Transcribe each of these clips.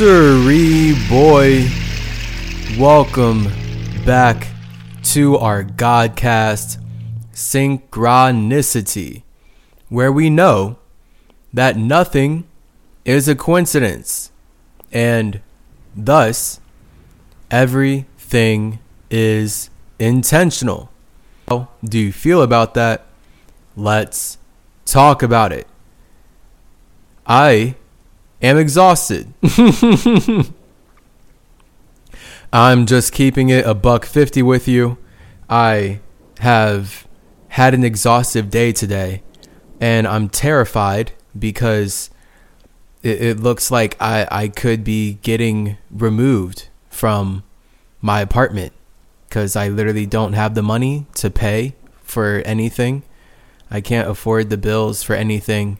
siree, boy. Welcome back to our Godcast Cynchranici-Tea, where we know that nothing is a coincidence, and thus everything is intentional. How do you feel about that? Let's talk about it. I am exhausted. I'm just keeping it a buck 50 with you. I have had an exhaustive day today and I'm terrified because it, it looks like I, I could be getting removed from my apartment because I literally don't have the money to pay for anything. I can't afford the bills for anything.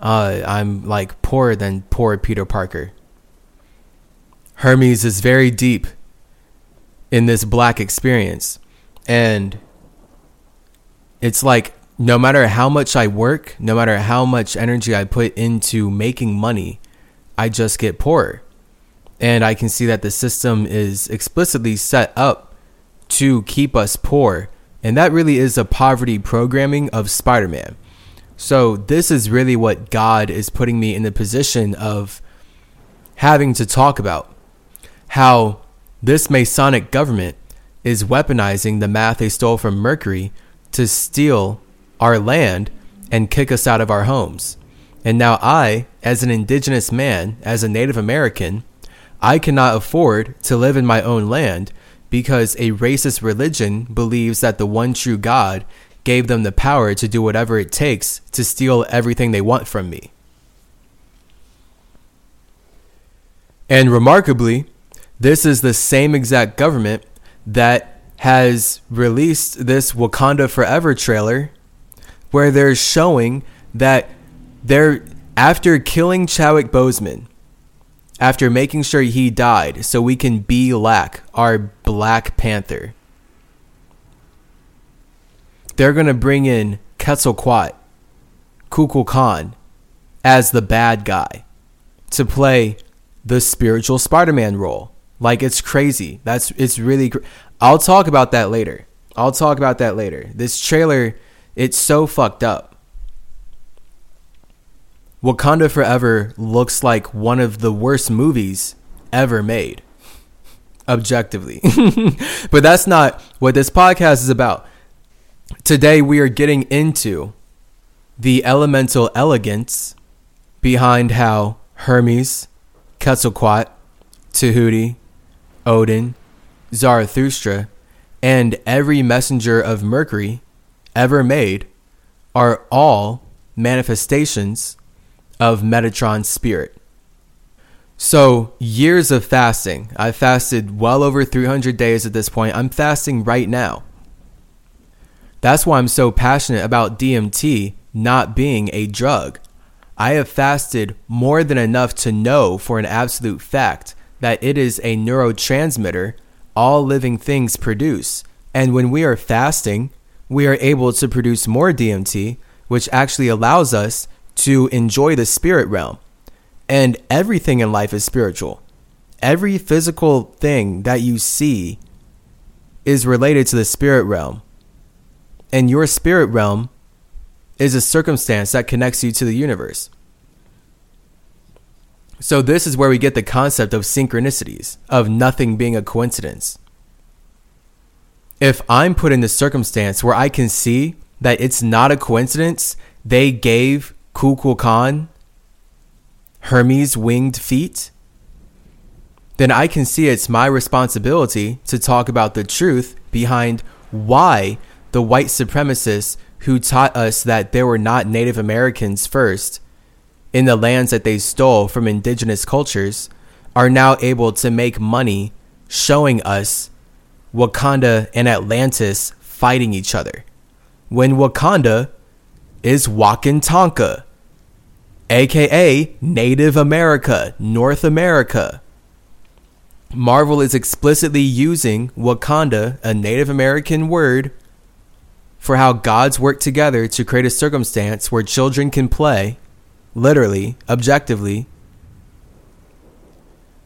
Uh, I'm like poorer than poor Peter Parker. Hermes is very deep in this black experience. And it's like no matter how much I work, no matter how much energy I put into making money, I just get poorer. And I can see that the system is explicitly set up to keep us poor. And that really is a poverty programming of Spider Man. So, this is really what God is putting me in the position of having to talk about. How this Masonic government is weaponizing the math they stole from Mercury to steal our land and kick us out of our homes. And now I, as an indigenous man, as a Native American, I cannot afford to live in my own land because a racist religion believes that the one true God gave them the power to do whatever it takes to steal everything they want from me. And remarkably, this is the same exact government that has released this Wakanda Forever trailer where they're showing that they're after killing Chadwick Boseman, after making sure he died so we can be Lack, our Black Panther. They're going to bring in Quetzalcoatl, Kukulkan, as the bad guy to play the spiritual Spider-Man role. Like it's crazy. That's it's really. Cr- I'll talk about that later. I'll talk about that later. This trailer, it's so fucked up. Wakanda Forever looks like one of the worst movies ever made. Objectively. but that's not what this podcast is about. Today we are getting into the elemental elegance behind how Hermes, Quetzalcoatl, Tahuti, Odin, Zarathustra, and every messenger of Mercury ever made are all manifestations of Metatron's spirit. So, years of fasting. I fasted well over 300 days at this point. I'm fasting right now. That's why I'm so passionate about DMT not being a drug. I have fasted more than enough to know for an absolute fact that it is a neurotransmitter all living things produce. And when we are fasting, we are able to produce more DMT, which actually allows us to enjoy the spirit realm. And everything in life is spiritual. Every physical thing that you see is related to the spirit realm. And your spirit realm is a circumstance that connects you to the universe. So, this is where we get the concept of synchronicities, of nothing being a coincidence. If I'm put in the circumstance where I can see that it's not a coincidence, they gave Kukulkan Hermes winged feet, then I can see it's my responsibility to talk about the truth behind why the white supremacists who taught us that there were not Native Americans first in the lands that they stole from indigenous cultures are now able to make money showing us Wakanda and Atlantis fighting each other. When Wakanda is Wakantanka, aka Native America, North America. Marvel is explicitly using Wakanda, a Native American word, for how gods work together to create a circumstance where children can play literally, objectively,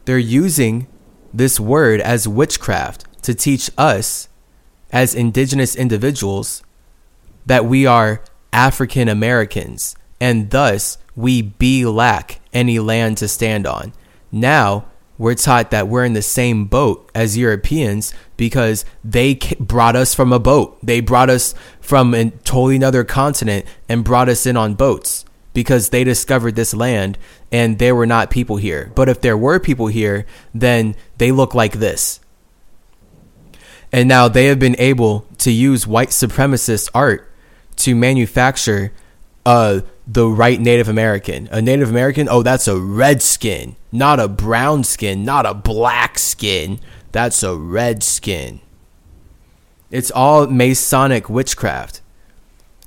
they're using this word as witchcraft to teach us as indigenous individuals that we are African Americans and thus we be lack any land to stand on. Now we're taught that we're in the same boat as Europeans because they brought us from a boat. They brought us from a totally another continent and brought us in on boats because they discovered this land and there were not people here. But if there were people here, then they look like this. And now they have been able to use white supremacist art to manufacture uh, the right Native American. A Native American, oh, that's a red skin, not a brown skin, not a black skin. That's a red skin. It's all Masonic witchcraft.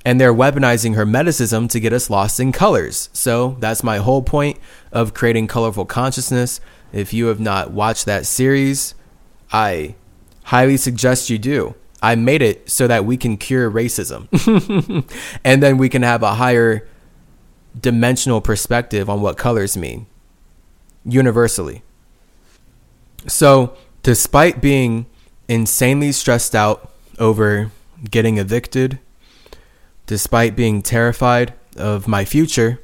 And they're weaponizing Hermeticism to get us lost in colors. So that's my whole point of creating colorful consciousness. If you have not watched that series, I highly suggest you do. I made it so that we can cure racism. and then we can have a higher dimensional perspective on what colors mean universally. So, despite being insanely stressed out over getting evicted, despite being terrified of my future,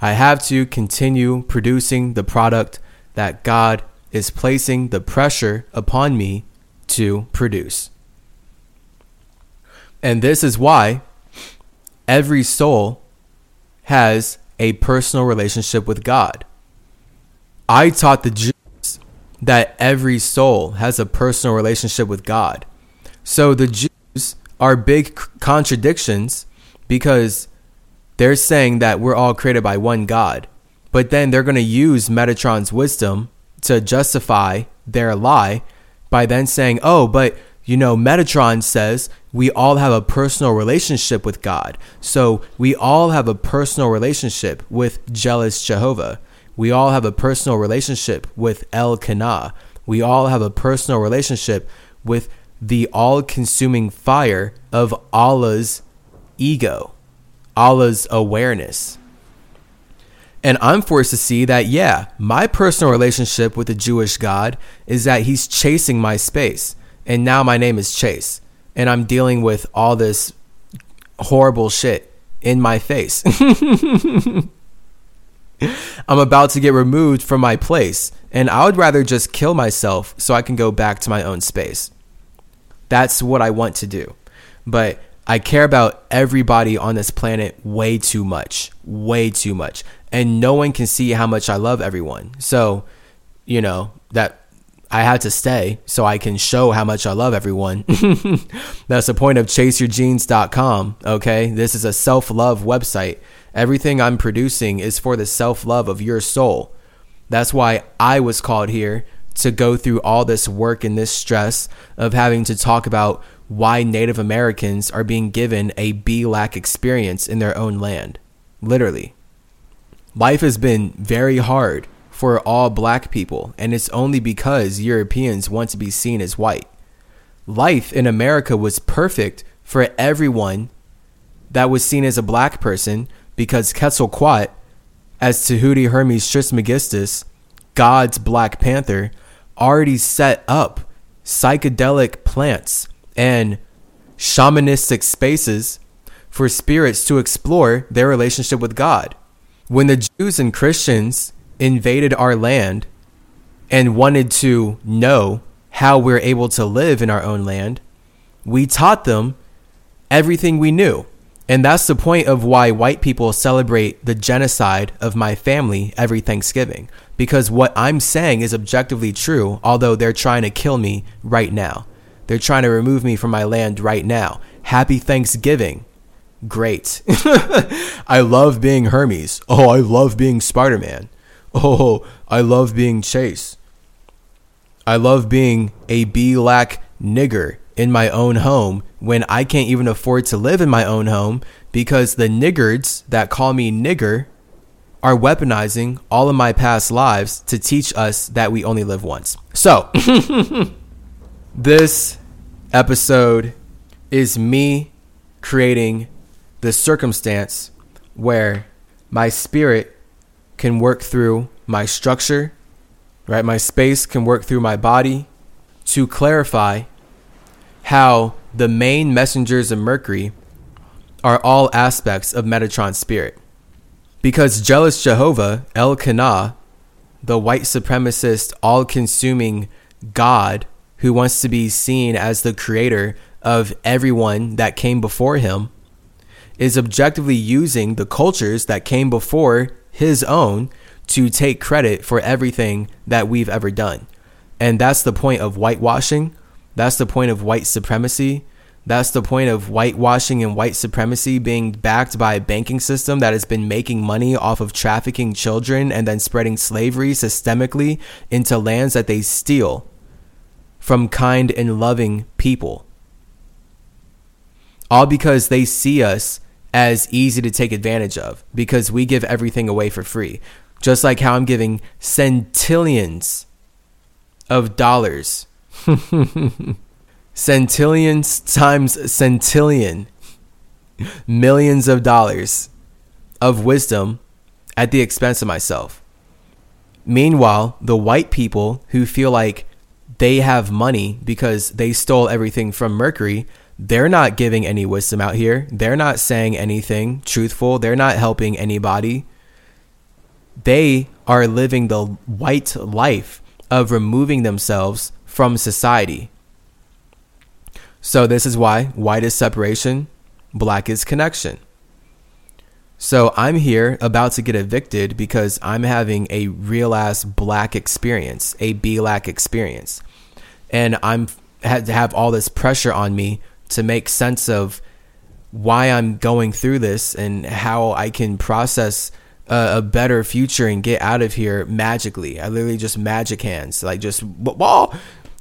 I have to continue producing the product that God is placing the pressure upon me to produce. And this is why every soul has a personal relationship with God. I taught the Jews that every soul has a personal relationship with God. So the Jews are big contradictions because they're saying that we're all created by one God. But then they're going to use Metatron's wisdom to justify their lie by then saying, oh, but you know, Metatron says we all have a personal relationship with God. So we all have a personal relationship with jealous Jehovah. We all have a personal relationship with Elkanah. We all have a personal relationship with the all consuming fire of Allah's ego, Allah's awareness. And I'm forced to see that, yeah, my personal relationship with the Jewish God is that he's chasing my space and now my name is Chase, and I'm dealing with all this horrible shit in my face. I'm about to get removed from my place, and I would rather just kill myself so I can go back to my own space. That's what I want to do. But I care about everybody on this planet way too much, way too much. And no one can see how much I love everyone. So, you know, that I had to stay so I can show how much I love everyone. That's the point of chaseyourgenes.com. Okay. This is a self love website. Everything I'm producing is for the self love of your soul. That's why I was called here to go through all this work and this stress of having to talk about why Native Americans are being given a BLAC experience in their own land. Literally. Life has been very hard for all black people, and it's only because Europeans want to be seen as white. Life in America was perfect for everyone that was seen as a black person because Quetzalcoatl, as Tahuti Hermes Trismegistus, God's Black Panther, already set up psychedelic plants and shamanistic spaces for spirits to explore their relationship with God. When the Jews and Christians invaded our land and wanted to know how we're able to live in our own land, we taught them everything we knew. And that's the point of why white people celebrate the genocide of my family every Thanksgiving. Because what I'm saying is objectively true, although they're trying to kill me right now. They're trying to remove me from my land right now. Happy Thanksgiving. Great. I love being Hermes. Oh, I love being Spider Man. Oh, I love being Chase. I love being a black nigger in my own home when I can't even afford to live in my own home because the niggards that call me nigger are weaponizing all of my past lives to teach us that we only live once. So, this episode is me creating the circumstance where my spirit can work through my structure right? My space can work through my body to clarify how the main messengers of Mercury are all aspects of Metatron's spirit. Because jealous Jehovah, El Kana, the white supremacist, all consuming God who wants to be seen as the creator of everyone that came before him, is objectively using the cultures that came before his own to take credit for everything that we've ever done. And that's the point of whitewashing. That's the point of white supremacy. That's the point of whitewashing and white supremacy being backed by a banking system that has been making money off of trafficking children and then spreading slavery systemically into lands that they steal from kind and loving people. All because they see us as easy to take advantage of because we give everything away for free. Just like how I'm giving centillions of dollars. centillions times centillion. Millions of dollars of wisdom at the expense of myself. Meanwhile, the white people who feel like they have money because they stole everything from Mercury, they're not giving any wisdom out here. They're not saying anything truthful. They're not helping anybody they are living the white life of removing themselves from society. So, this is why white is separation, black is connection. So, I'm here about to get evicted because I'm having a real ass black experience, a black experience. And I'm had to have all this pressure on me to make sense of why I'm going through this and how I can process a, a, better future and get out of here magically. I literally just magic hands, like just.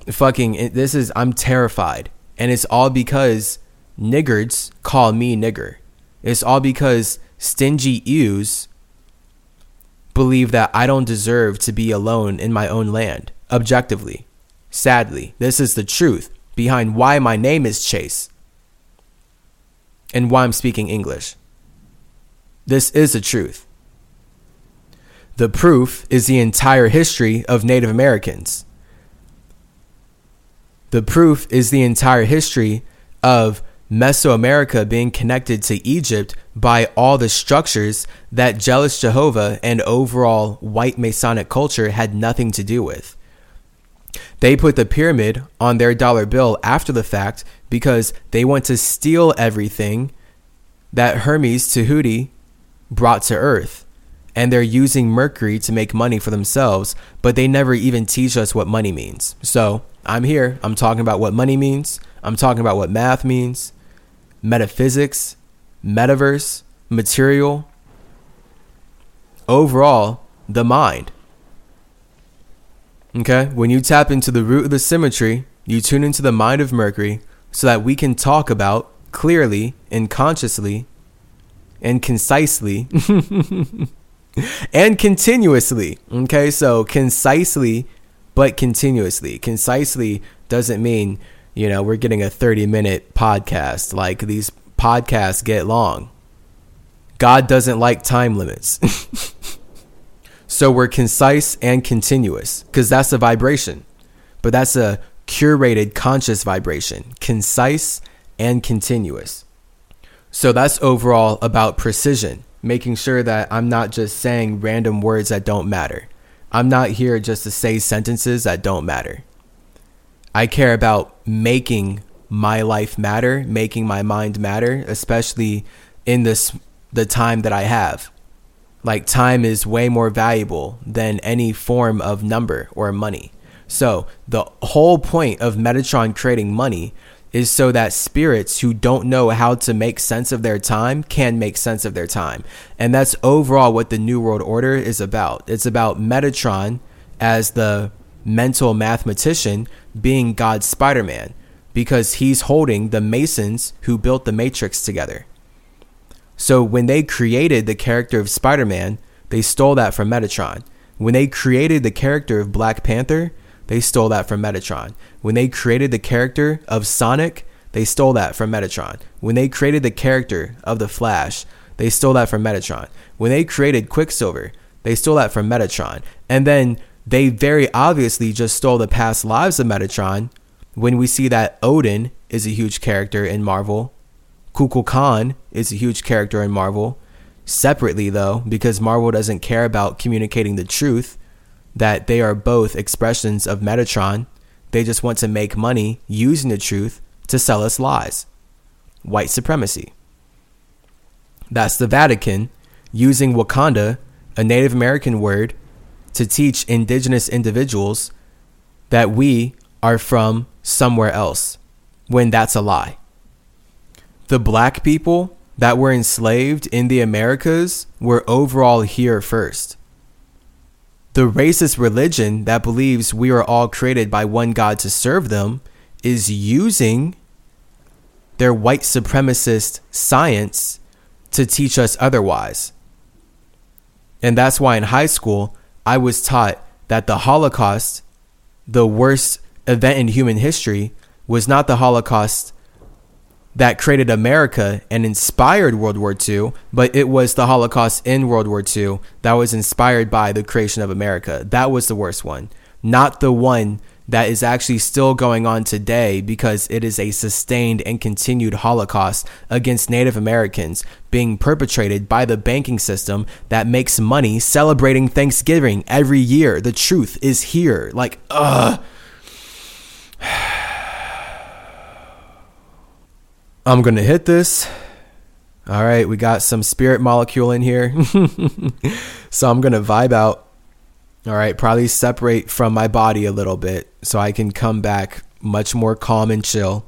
Fucking, this is I'm terrified, and it's all because niggards call me nigger. It's all because stingy ews believe that I don't deserve to be alone in my own land. Objectively, sadly, this is the truth behind why my name is Chase and why I'm speaking English. This is the truth. The proof is the entire history of Native Americans. The proof is the entire history of Mesoamerica being connected to Egypt by all the structures that jealous Jehovah and overall white Masonic culture had nothing to do with. They put the pyramid on their dollar bill after the fact because they want to steal everything that Hermes Tahuti brought to Earth and they're using Mercury to make money for themselves, but they never even teach us what money means. So I'm here. I'm talking about what money means. I'm talking about what math means, metaphysics, metaverse, material, overall, the mind. Okay? When you tap into the root of the symmetry, you tune into the mind of Mercury so that we can talk about clearly and consciously and concisely and continuously. Okay, so concisely, but continuously. Concisely doesn't mean, you know, we're getting a 30 minute podcast. Like these podcasts get long. God doesn't like time limits. so we're concise and continuous because that's a vibration, but that's a curated conscious vibration, concise and continuous. So that's overall about precision making sure that I'm not just saying random words that don't matter. I'm not here just to say sentences that don't matter. I care about making my life matter, making my mind matter, especially in this the time that I have. Like time is way more valuable than any form of number or money. So, the whole point of Metatron creating money is so that spirits who don't know how to make sense of their time can make sense of their time. And that's overall what the New World Order is about. It's about Metatron as the mental mathematician being God's Spider Man because he's holding the Masons who built the Matrix together. So when they created the character of Spider Man, they stole that from Metatron. When they created the character of Black Panther, they stole that from Metatron. When they created the character of Sonic, they stole that from Metatron. When they created the character of the Flash, they stole that from Metatron. When they created Quicksilver, they stole that from Metatron. And then they very obviously just stole the past lives of Metatron when we see that Odin is a huge character in Marvel. Kukulkan is a huge character in Marvel. Separately, though, because Marvel doesn't care about communicating the truth, that they are both expressions of Metatron. They just want to make money using the truth to sell us lies. White supremacy. That's the Vatican using Wakanda, a Native American word, to teach indigenous individuals that we are from somewhere else when that's a lie. The black people that were enslaved in the Americas were overall here first. The racist religion that believes we are all created by one God to serve them is using their white supremacist science to teach us otherwise. And that's why in high school, I was taught that the Holocaust, the worst event in human history, was not the Holocaust that created America and inspired World War II, but it was the Holocaust in World War II that was inspired by the creation of America. That was the worst one, not the one that is actually still going on today because it is a sustained and continued Holocaust against Native Americans being perpetrated by the banking system that makes money celebrating Thanksgiving every year. The truth is here. Like, ugh. I'm going to hit this. All right, we got some spirit molecule in here. so I'm going to vibe out all right, probably separate from my body a little bit so I can come back much more calm and chill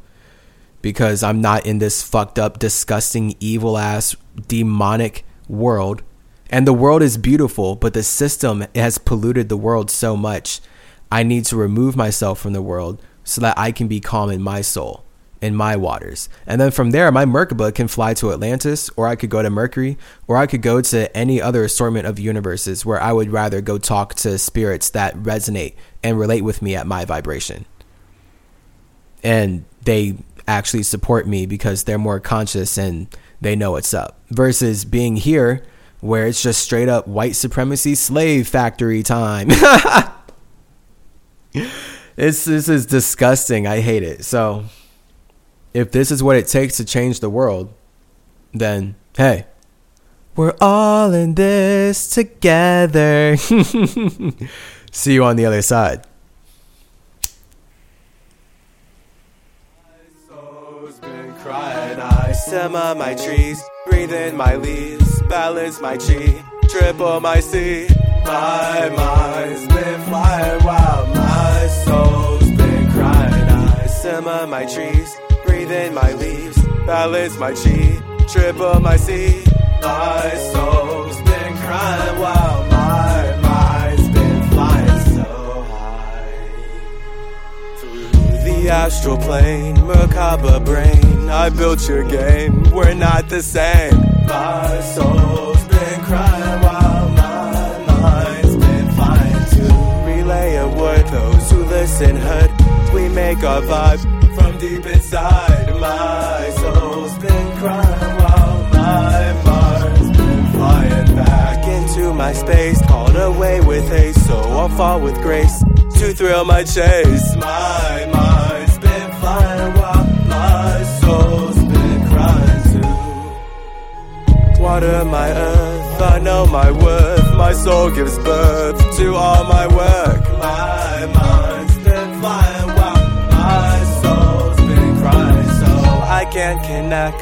because I'm not in this fucked up, disgusting, evil ass, demonic world. And the world is beautiful, but the system has polluted the world so much. I need to remove myself from the world so that I can be calm in my soul in my waters. And then from there, my Merkaba can fly to Atlantis, or I could go to Mercury, or I could go to any other assortment of universes where I would rather go talk to spirits that resonate and relate with me at my vibration. And they actually support me because they're more conscious and they know what's up. Versus being here where it's just straight up white supremacy slave factory time. it's this is disgusting. I hate it. So if this is what it takes to change the world, then hey, we're all in this together. See you on the other side. Souls been cried i simmer my trees, breathe in my leaves, balance my chi, triple my C. My mind's been flying wild, my soul's been crying. I simmer my trees breathe in my leaves, balance my chi, triple my C. My soul's been crying while my mind's been flying so high. Through the astral plane, Merkaba brain, I built your game, we're not the same. My soul's been crying while my mind's been flying to relay a word, those who listen heard, we make our vibe from deep inside. My soul's been crying while my mind's flying back into my space. Called away with haste, so I'll fall with grace to thrill my chase. My mind's been flying while my soul's been crying too. Water my earth, I know my worth. My soul gives birth to all my work. My mind's can't connect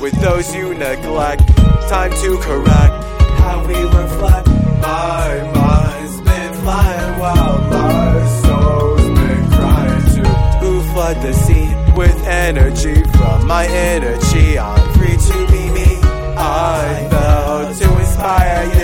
with those you neglect. Time to correct how we reflect. My mind's been flying while my soul's been crying too. Who flood the sea with energy from my energy? I'm free to be me. I felt to inspire you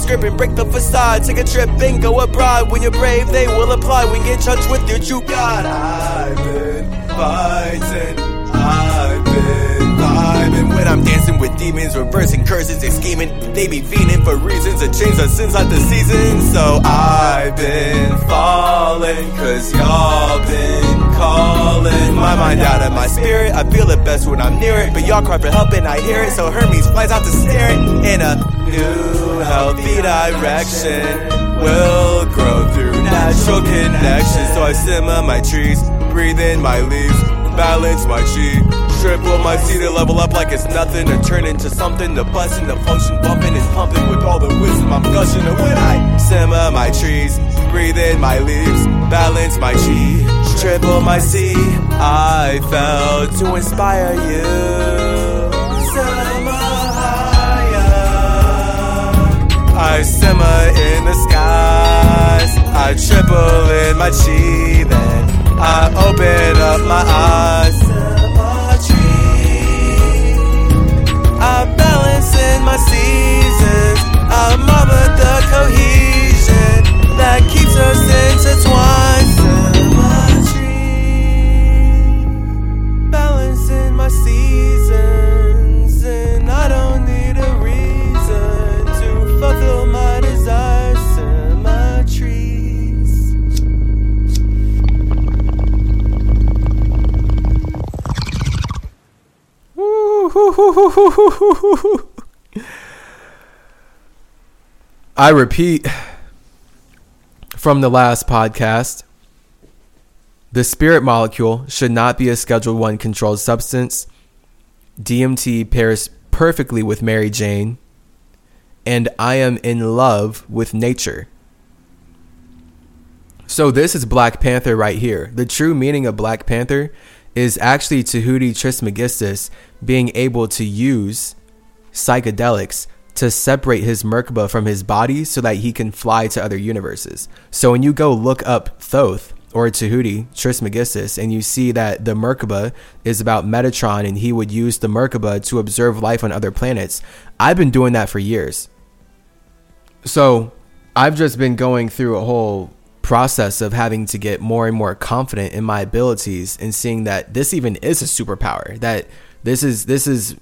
script and break the facade. Take a trip and go abroad. When you're brave, they will apply. We get touch with your true God. I've been fighting. I've been vibing when I'm dancing with demons, reversing curses, and scheming. They be fiending for reasons to change the sins like the seasons. So I've been falling, cause y'all been calling. My mind out of my spirit, I feel it best when I'm near it. But y'all cry for help and I hear it, so Hermes flies out to stare it in a new healthy direction will grow through natural connections. So I simmer my trees, breathe in my leaves, balance my chi. Triple my C to level up like it's nothing, to turn into something, to bust into function, bumping and pumping with all the wisdom I'm gushing. And when I simmer my trees, breathe in my leaves, balance my chi, triple my C, I fell to inspire you. I simmer in the skies. I triple in my chi, then I open up my eyes. I balance in my seasons. I mother the cohesion that keeps us intertwined. In my seasons, I repeat from the last podcast the spirit molecule should not be a Schedule 1 controlled substance. DMT pairs perfectly with Mary Jane, and I am in love with nature. So, this is Black Panther right here. The true meaning of Black Panther is actually Tahuti Trismegistus being able to use psychedelics to separate his Merkaba from his body so that he can fly to other universes. So when you go look up Thoth or Tahuti Trismegistus and you see that the Merkaba is about Metatron and he would use the Merkaba to observe life on other planets, I've been doing that for years. So I've just been going through a whole process of having to get more and more confident in my abilities and seeing that this even is a superpower that this is this is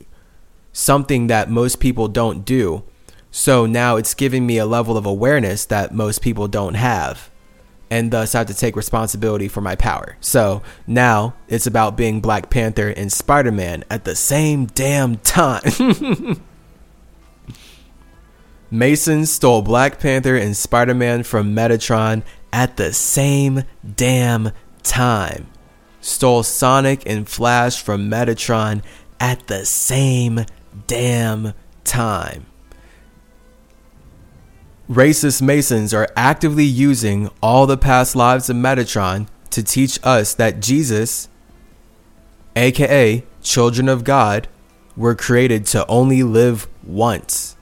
something that most people don't do so now it's giving me a level of awareness that most people don't have and thus I have to take responsibility for my power. So now it's about being Black Panther and Spider Man at the same damn time. Mason stole Black Panther and Spider Man from Metatron at the same damn time. Stole Sonic and Flash from Metatron at the same damn time. Racist Masons are actively using all the past lives of Metatron to teach us that Jesus, aka children of God, were created to only live once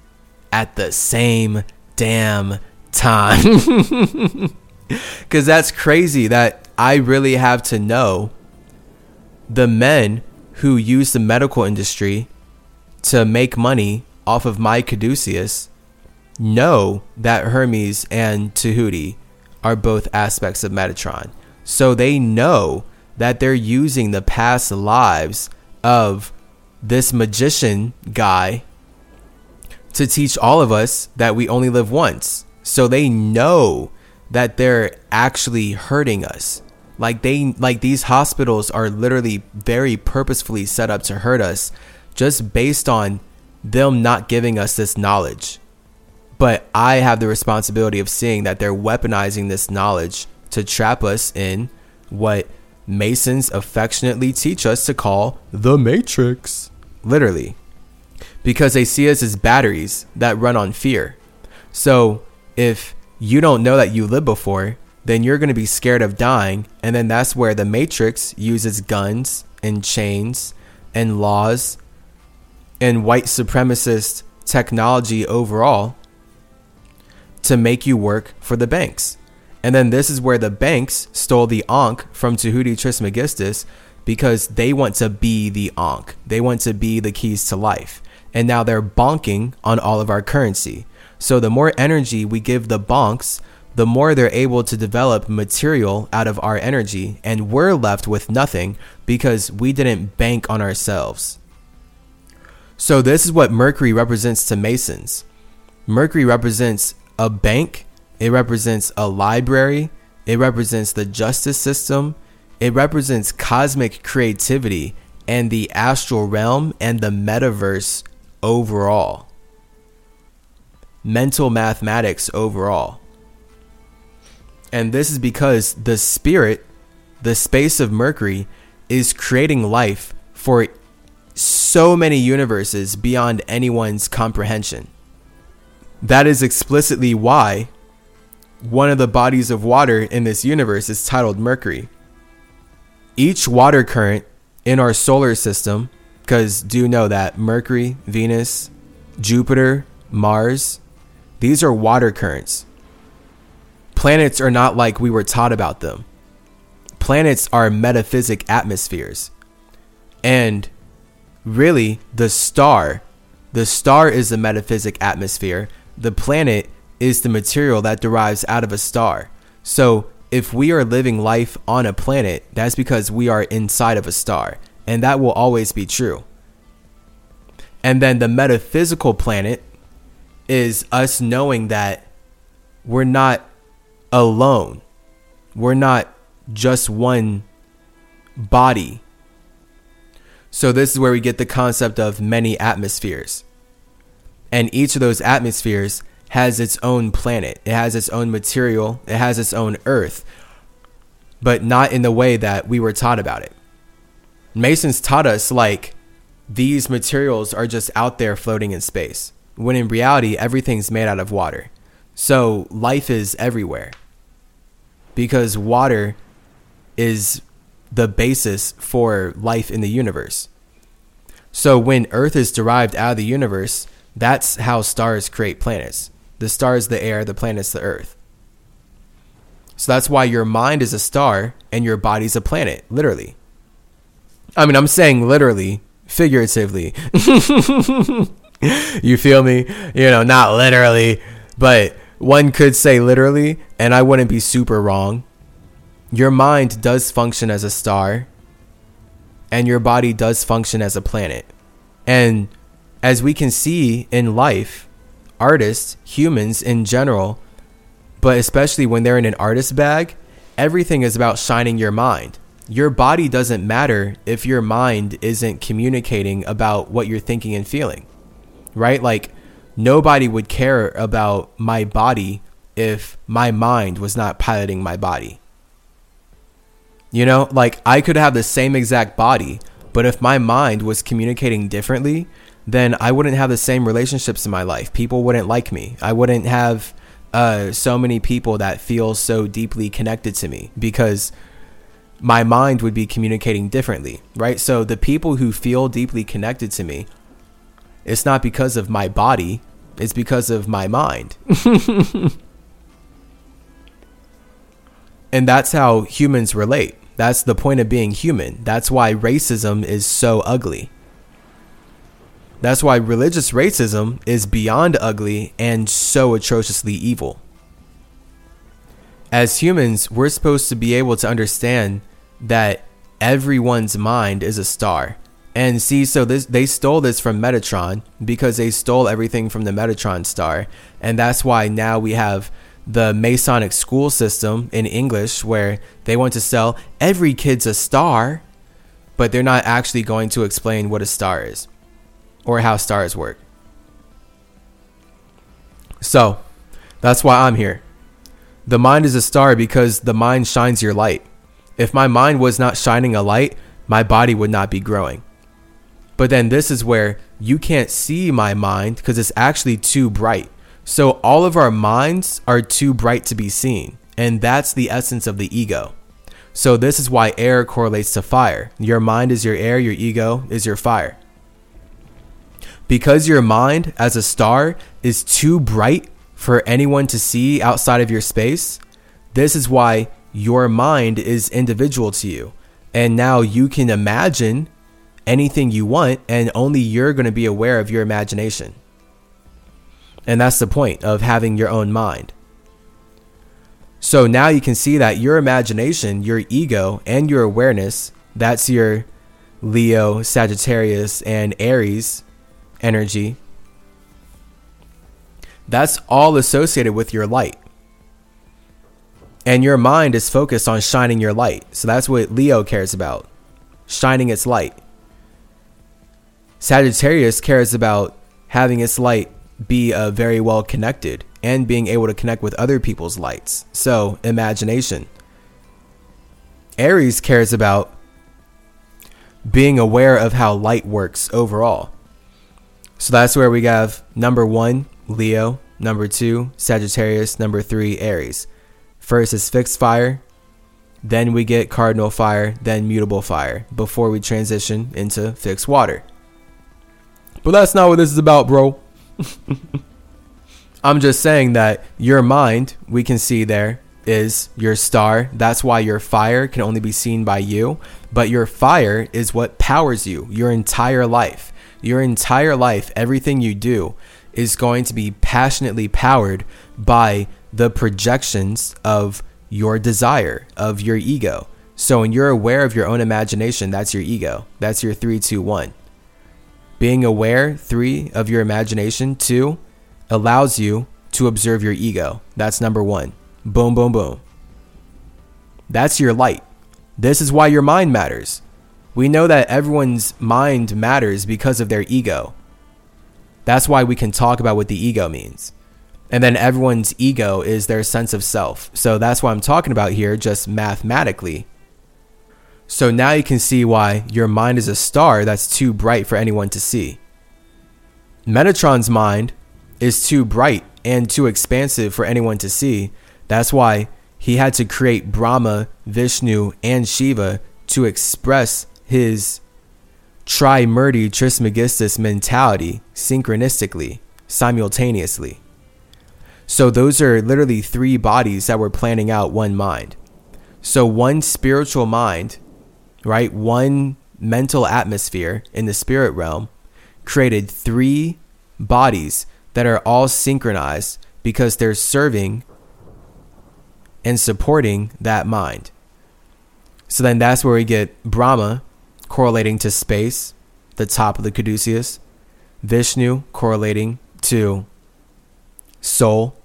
at the same damn time. Because that's crazy that I really have to know the men who use the medical industry to make money off of my caduceus know that Hermes and Tahuti are both aspects of Metatron. So they know that they're using the past lives of this magician guy to teach all of us that we only live once. So they know that they're actually hurting us. Like they like these hospitals are literally very purposefully set up to hurt us just based on them not giving us this knowledge. But I have the responsibility of seeing that they're weaponizing this knowledge to trap us in what Masons affectionately teach us to call the Matrix. Literally. Because they see us as batteries that run on fear. So if you don't know that you lived before, then you're going to be scared of dying. And then that's where the Matrix uses guns and chains and laws and white supremacist technology overall to make you work for the banks. And then this is where the banks stole the Ankh from Tahuti Trismegistus because they want to be the Ankh. They want to be the keys to life. And now they're bonking on all of our currency. So the more energy we give the bonks, the more they're able to develop material out of our energy. And we're left with nothing because we didn't bank on ourselves. So, this is what Mercury represents to Masons Mercury represents a bank, it represents a library, it represents the justice system, it represents cosmic creativity and the astral realm and the metaverse overall. Mental mathematics overall. And this is because the spirit, the space of Mercury, is creating life for so many universes beyond anyone's comprehension. That is explicitly why one of the bodies of water in this universe is titled Mercury. Each water current in our solar system, because do you know that Mercury, Venus, Jupiter, Mars, these are water currents. Planets are not like we were taught about them. Planets are metaphysic atmospheres. And really, the star, the star is a metaphysic atmosphere. The planet is the material that derives out of a star. So if we are living life on a planet, that's because we are inside of a star. And that will always be true. And then the metaphysical planet is us knowing that we're not alone. We're not just one body. So, this is where we get the concept of many atmospheres. And each of those atmospheres has its own planet, it has its own material, it has its own earth, but not in the way that we were taught about it. Masons taught us like these materials are just out there floating in space, when in reality, everything's made out of water. So life is everywhere because water is the basis for life in the universe. So when Earth is derived out of the universe, that's how stars create planets. The star is the air, the planet's the earth. So that's why your mind is a star and your body's a planet, literally. I mean, I'm saying literally, figuratively. you feel me? You know, not literally, but one could say literally, and I wouldn't be super wrong. Your mind does function as a star, and your body does function as a planet. And as we can see in life, artists, humans in general, but especially when they're in an artist bag, everything is about shining your mind. Your body doesn't matter if your mind isn't communicating about what you're thinking and feeling, right? Like, nobody would care about my body if my mind was not piloting my body. You know, like I could have the same exact body, but if my mind was communicating differently, then I wouldn't have the same relationships in my life. People wouldn't like me. I wouldn't have uh, so many people that feel so deeply connected to me because my mind would be communicating differently, right? So the people who feel deeply connected to me, it's not because of my body, it's because of my mind. and that's how humans relate. That's the point of being human. That's why racism is so ugly. That's why religious racism is beyond ugly and so atrociously evil. As humans, we're supposed to be able to understand that everyone's mind is a star. And see, so this they stole this from Metatron because they stole everything from the Metatron star, and that's why now we have the Masonic school system in English where they want to sell every kid's a star, but they're not actually going to explain what a star is or how stars work. So, that's why I'm here. The mind is a star because the mind shines your light. If my mind was not shining a light, my body would not be growing. But then this is where you can't see my mind because it's actually too bright. So all of our minds are too bright to be seen. And that's the essence of the ego. So this is why air correlates to fire. Your mind is your air, your ego is your fire because your mind as a star is too bright for anyone to see outside of your space, this is why your mind is individual to you. And now you can imagine anything you want, and only you're going to be aware of your imagination. And that's the point of having your own mind. So now you can see that your imagination, your ego, and your awareness that's your Leo, Sagittarius, and Aries energy, that's all associated with your light. And your mind is focused on shining your light. So that's what Leo cares about shining its light. Sagittarius cares about having its light be uh, very well connected and being able to connect with other people's lights. So, imagination. Aries cares about being aware of how light works overall. So that's where we have number one, Leo, number two, Sagittarius, number three, Aries. First is fixed fire, then we get cardinal fire, then mutable fire before we transition into fixed water. But that's not what this is about, bro. I'm just saying that your mind, we can see there, is your star. That's why your fire can only be seen by you. But your fire is what powers you your entire life. Your entire life, everything you do is going to be passionately powered by the projections of your desire, of your ego. So when you're aware of your own imagination, that's your ego. That's your three, two, one. Being aware, three, of your imagination, two, allows you to observe your ego. That's number one. Boom, boom, boom. That's your light. This is why your mind matters. We know that everyone's mind matters because of their ego. That's why we can talk about what the ego means. And then everyone's ego is their sense of self. So that's what I'm talking about here, just mathematically. So now you can see why your mind is a star that's too bright for anyone to see. Metatron's mind is too bright and too expansive for anyone to see. That's why he had to create Brahma, Vishnu, and Shiva to express his Trimurti Trismegistus mentality synchronistically, simultaneously. So those are literally three bodies that were planning out one mind. So one spiritual mind, right? One mental atmosphere in the spirit realm created three bodies that are all synchronized because they're serving and supporting that mind. So then that's where we get Brahma correlating to space, the top of the caduceus, Vishnu correlating to soul,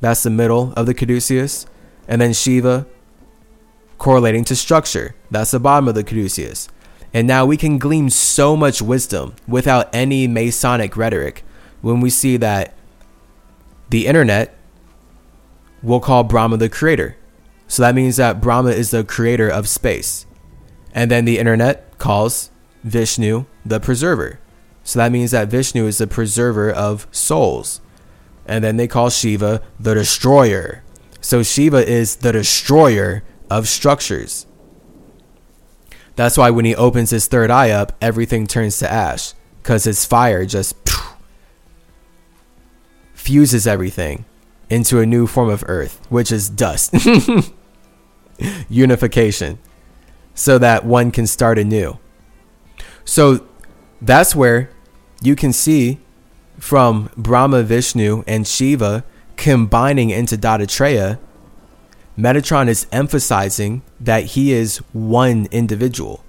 that's the middle of the caduceus, and then Shiva correlating to structure, that's the bottom of the caduceus. And now we can glean so much wisdom without any Masonic rhetoric when we see that the internet we'll call Brahma the creator. So that means that Brahma is the creator of space. And then the internet calls Vishnu the preserver. So that means that Vishnu is the preserver of souls. And then they call Shiva the destroyer. So Shiva is the destroyer of structures. That's why when he opens his third eye up, everything turns to ash because his fire just fuses everything into a new form of earth, which is dust. Unification. So that one can start anew. So that's where you can see from Brahma, Vishnu, and Shiva combining into Dattatreya, Metatron is emphasizing that he is one individual.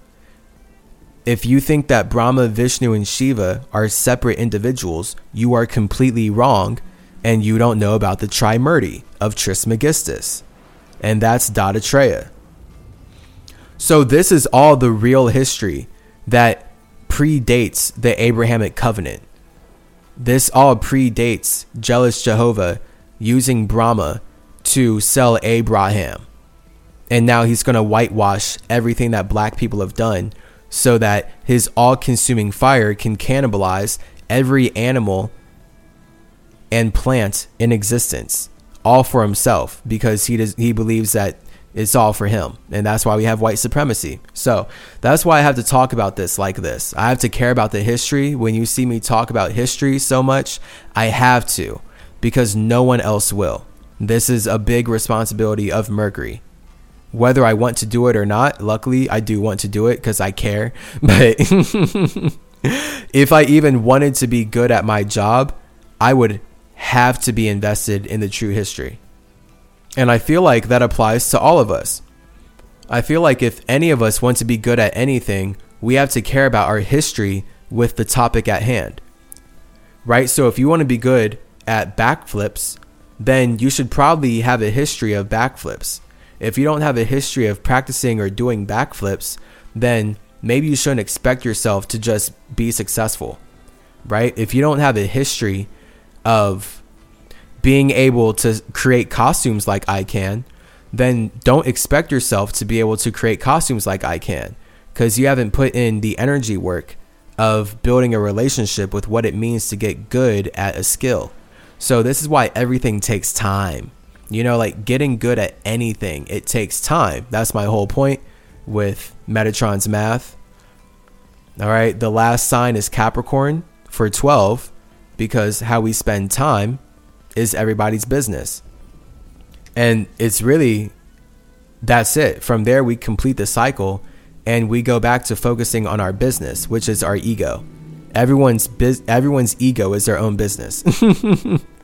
If you think that Brahma, Vishnu, and Shiva are separate individuals, you are completely wrong and you don't know about the Trimurti of Trismegistus, and that's Dattatreya. So this is all the real history that predates the Abrahamic covenant. This all predates jealous Jehovah using Brahma to sell Abraham. And now he's going to whitewash everything that black people have done so that his all consuming fire can cannibalize every animal and plant in existence, all for himself, because he does he believes that it's all for him, and that's why we have white supremacy. So that's why I have to talk about this like this. I have to care about the history. When you see me talk about history so much, I have to, because no one else will. This is a big responsibility of Mercury. Whether I want to do it or not, luckily I do want to do it because I care. But if I even wanted to be good at my job, I would have to be invested in the true history. And I feel like that applies to all of us. I feel like if any of us want to be good at anything, we have to care about our history with the topic at hand. right? So if you want to be good at backflips, then you should probably have a history of backflips. If you don't have a history of practicing or doing backflips, then maybe you shouldn't expect yourself to just be successful, right? If you don't have a history of being able to create costumes like I can, then don't expect yourself to be able to create costumes like I can because you haven't put in the energy work of building a relationship with what it means to get good at a skill. So, this is why everything takes time. You know, like getting good at anything, it takes time. That's my whole point with Metatron's math. All right, the last sign is Capricorn for 12 because how we spend time is everybody's business. And it's really that's it. From there, we complete the cycle and we go back to focusing on our business, which is our ego. Everyone's everyone's ego is their own business.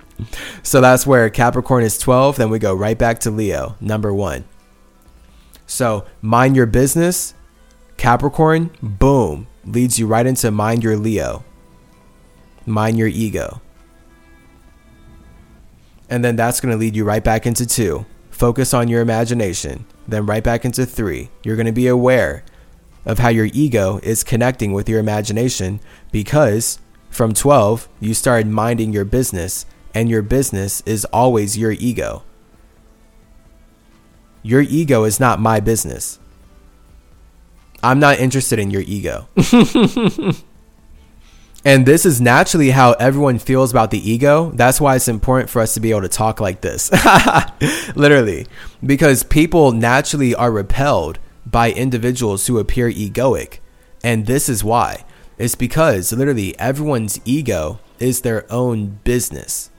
so that's where Capricorn is 12, then we go right back to Leo, number 1. So, mind your business, Capricorn, boom, leads you right into mind your Leo. Mind your ego. And then that's going to lead you right back into 2. Focus on your imagination. Then right back into 3. You're going to be aware of how your ego is connecting with your imagination because from 12, you started minding your business, and your business is always your ego. Your ego is not my business. I'm not interested in your ego. and this is naturally how everyone feels about the ego. That's why it's important for us to be able to talk like this. Literally. Because people naturally are repelled by individuals who appear egoic. And this is why. It's because literally everyone's ego is their own business.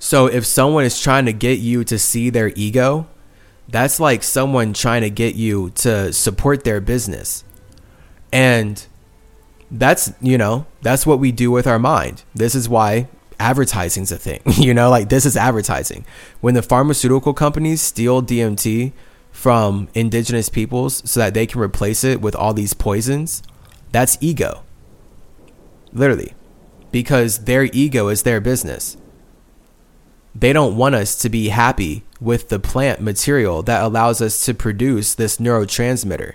So if someone is trying to get you to see their ego, that's like someone trying to get you to support their business. And that's, you know, that's what we do with our mind. This is why advertising's a thing. you know, like this is advertising. When the pharmaceutical companies steal DMT from indigenous peoples so that they can replace it with all these poisons, that's ego. Literally. Because their ego is their business. They don't want us to be happy with the plant material that allows us to produce this neurotransmitter.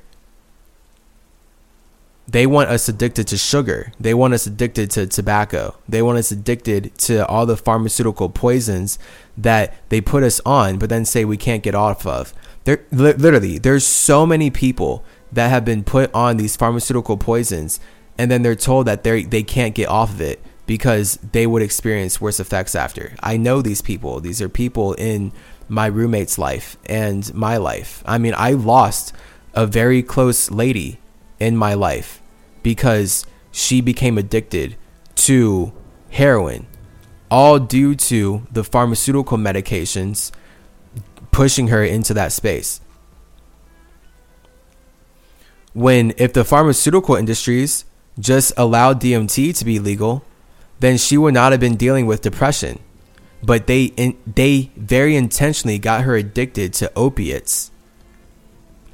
They want us addicted to sugar. They want us addicted to tobacco. They want us addicted to all the pharmaceutical poisons that they put us on, but then say we can't get off of. There, literally, there's so many people that have been put on these pharmaceutical poisons, and then they're told that they they can't get off of it because they would experience worse effects after. I know these people. These are people in my roommate's life and my life. I mean, I lost a very close lady in my life because she became addicted to heroin, all due to the pharmaceutical medications pushing her into that space. When if the pharmaceutical industries just allowed DMT to be legal, then she would not have been dealing with depression. But they in, they very intentionally got her addicted to opiates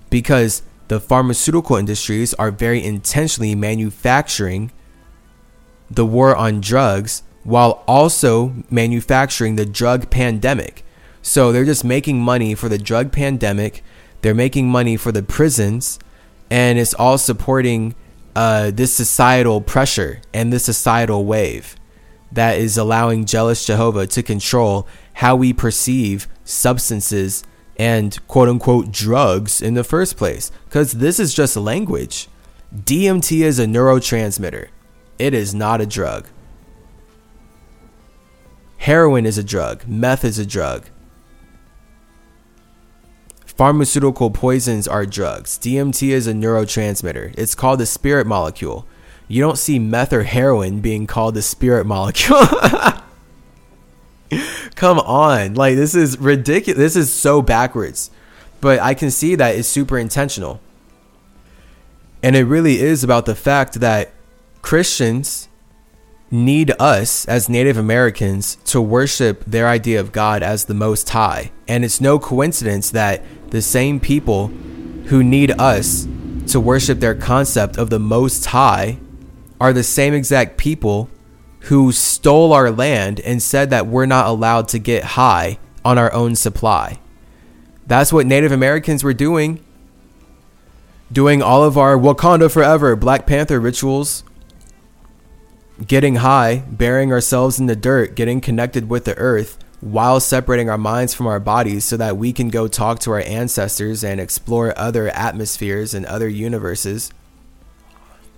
because the pharmaceutical industries are very intentionally manufacturing the war on drugs while also manufacturing the drug pandemic. So they're just making money for the drug pandemic. They're making money for the prisons, and it's all supporting uh, this societal pressure and this societal wave that is allowing jealous Jehovah to control how we perceive substances and quote unquote drugs in the first place. Because this is just language. DMT is a neurotransmitter, it is not a drug. Heroin is a drug, meth is a drug, Pharmaceutical poisons are drugs. DMT is a neurotransmitter. It's called the spirit molecule. You don't see meth or heroin being called the spirit molecule. Come on. Like, this is ridiculous. This is so backwards. But I can see that it's super intentional. And it really is about the fact that Christians need us as Native Americans to worship their idea of God as the Most High. And it's no coincidence that the same people who need us to worship their concept of the Most High are the same exact people who stole our land and said that we're not allowed to get high on our own supply. That's what Native Americans were doing. Doing all of our Wakanda Forever Black Panther rituals, getting high, burying ourselves in the dirt, getting connected with the earth while separating our minds from our bodies so that we can go talk to our ancestors and explore other atmospheres and other universes.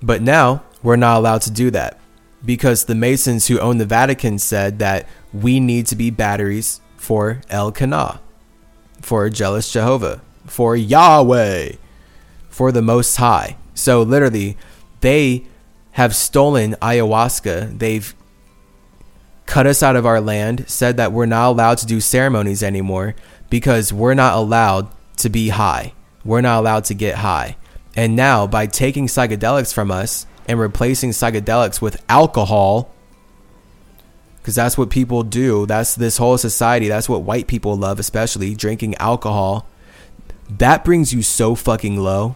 But now we're not allowed to do that because the Masons who own the Vatican said that we need to be batteries for Elkanah, for jealous Jehovah, for Yahweh, for the Most High. So literally, they have stolen ayahuasca. They've cut us out of our land, said that we're not allowed to do ceremonies anymore because we're not allowed to be high. We're not allowed to get high. And now, by taking psychedelics from us and replacing psychedelics with alcohol, because that's what people do, that's this whole society, that's what white people love, especially drinking alcohol, that brings you so fucking low.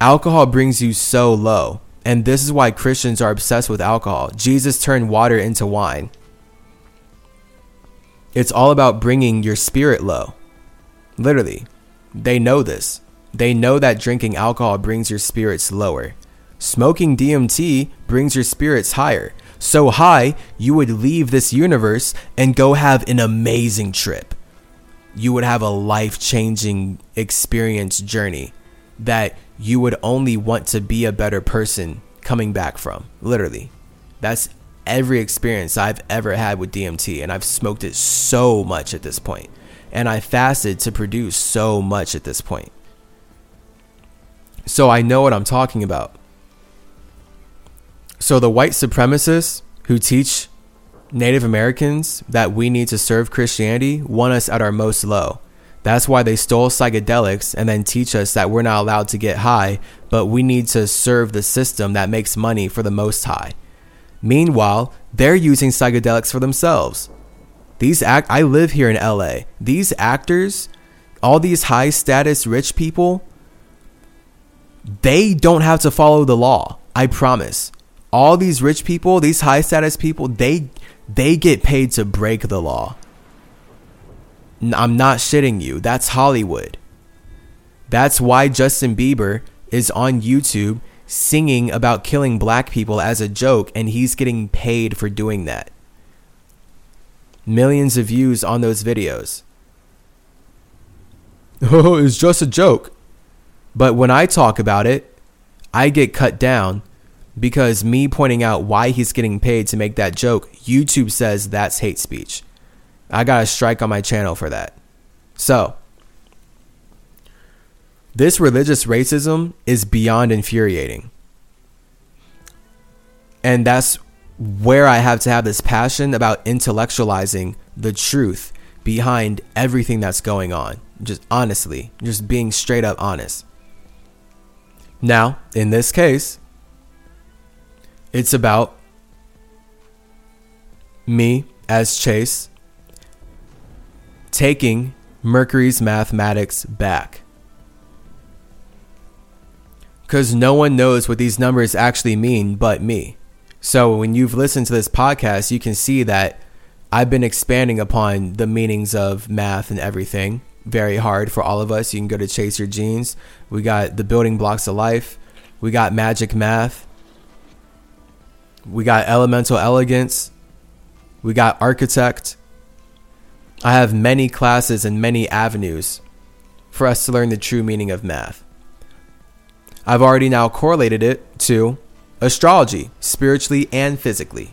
Alcohol brings you so low. And this is why Christians are obsessed with alcohol. Jesus turned water into wine. It's all about bringing your spirit low. Literally. They know this. They know that drinking alcohol brings your spirits lower. Smoking DMT brings your spirits higher. So high, you would leave this universe and go have an amazing trip. You would have a life changing experience journey that you would only want to be a better person coming back from. Literally. That's every experience I've ever had with DMT, and I've smoked it so much at this point. And I fasted to produce so much at this point. So I know what I'm talking about. So the white supremacists who teach Native Americans that we need to serve Christianity want us at our most low. That's why they stole psychedelics and then teach us that we're not allowed to get high, but we need to serve the system that makes money for the most high. Meanwhile, they're using psychedelics for themselves. These act I live here in LA. These actors, all these high status rich people, they don't have to follow the law. I promise. All these rich people, these high status people, they they get paid to break the law. I'm not shitting you. That's Hollywood. That's why Justin Bieber is on YouTube singing about killing black people as a joke, and he's getting paid for doing that. Millions of views on those videos. Oh, it's just a joke. But when I talk about it, I get cut down because me pointing out why he's getting paid to make that joke, YouTube says that's hate speech. I got a strike on my channel for that. So, this religious racism is beyond infuriating. And that's where I have to have this passion about intellectualizing the truth behind everything that's going on. Just honestly, just being straight up honest. Now, in this case, it's about me as Chase taking Mercury's mathematics back. Because no one knows what these numbers actually mean but me. So when you've listened to this podcast, you can see that I've been expanding upon the meanings of math and everything very hard for all of us. You can go to Chase Your Genes. We got the building blocks of life. We got magic math. We got elemental elegance. We got architect. I have many classes and many avenues for us to learn the true meaning of math. I've already now correlated it to astrology, spiritually and physically.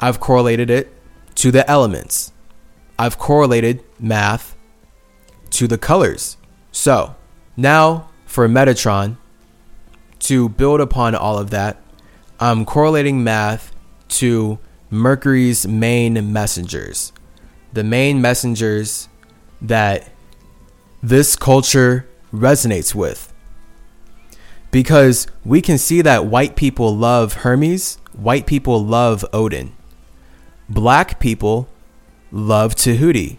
I've correlated it to the elements. I've correlated math to the colors. So, now for Metatron, to build upon all of that, I'm correlating math to Mercury's main messengers the main messengers that this culture resonates with. Because we can see that white people love Hermes, white people love Odin. Black people love Tahuti.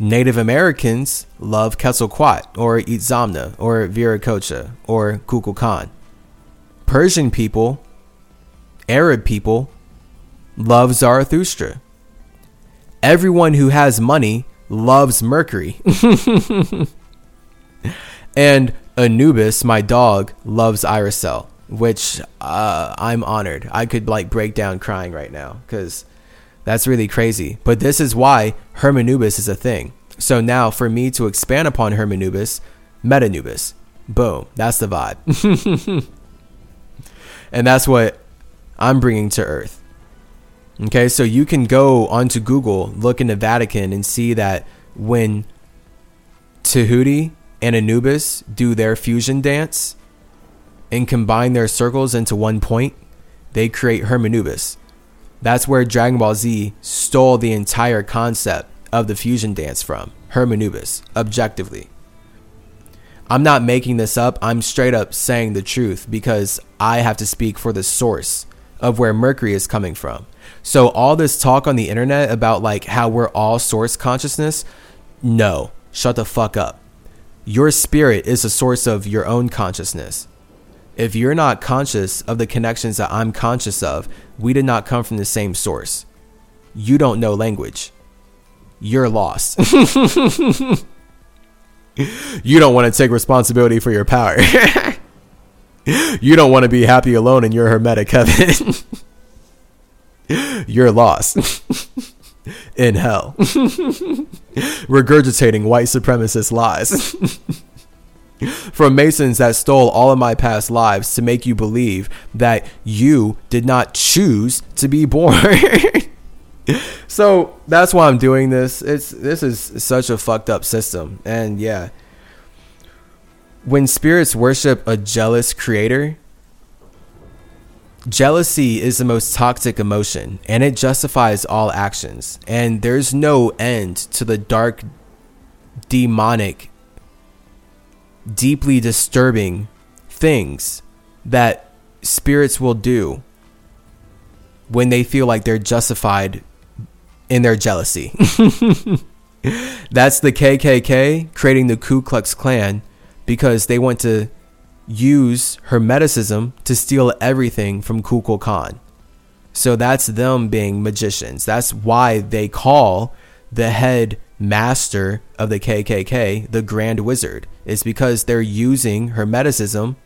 Native Americans love Quetzalcoatl or Itzamna or Viracocha or Kukulkan. Persian people, Arab people love Zarathustra. Everyone who has money loves Mercury. and Anubis, my dog, loves Iracel, which uh, I'm honored. I could like break down crying right now because that's really crazy. But this is why Hermanubis is a thing. So now, for me to expand upon Hermanubis, Metanubis. Boom. That's the vibe. and that's what I'm bringing to Earth. Okay, so you can go onto Google, look in the Vatican, and see that when Tahuti and Anubis do their fusion dance and combine their circles into one point, they create Hermanubis. That's where Dragon Ball Z stole the entire concept of the fusion dance from Hermanubis, objectively. I'm not making this up. I'm straight up saying the truth because I have to speak for the source of where Mercury is coming from. So all this talk on the internet about like how we're all source consciousness, no, shut the fuck up. Your spirit is a source of your own consciousness. If you're not conscious of the connections that I'm conscious of, we did not come from the same source. You don't know language. You're lost. you don't want to take responsibility for your power. you don't want to be happy alone in your hermetic heaven. You're lost in hell, regurgitating white supremacist lies from Masons that stole all of my past lives to make you believe that you did not choose to be born. so that's why I'm doing this. It's this is such a fucked up system, and yeah. When spirits worship a jealous creator, jealousy is the most toxic emotion, and it justifies all actions. And there's no end to the dark, demonic, deeply disturbing things that spirits will do when they feel like they're justified in their jealousy. That's the KKK creating the Ku Klux Klan because they want to use Hermeticism to steal everything from Kukulkan. Khan. So that's them being magicians. That's why they call the head master of the KKK the Grand Wizard. It's because they're using Hermeticism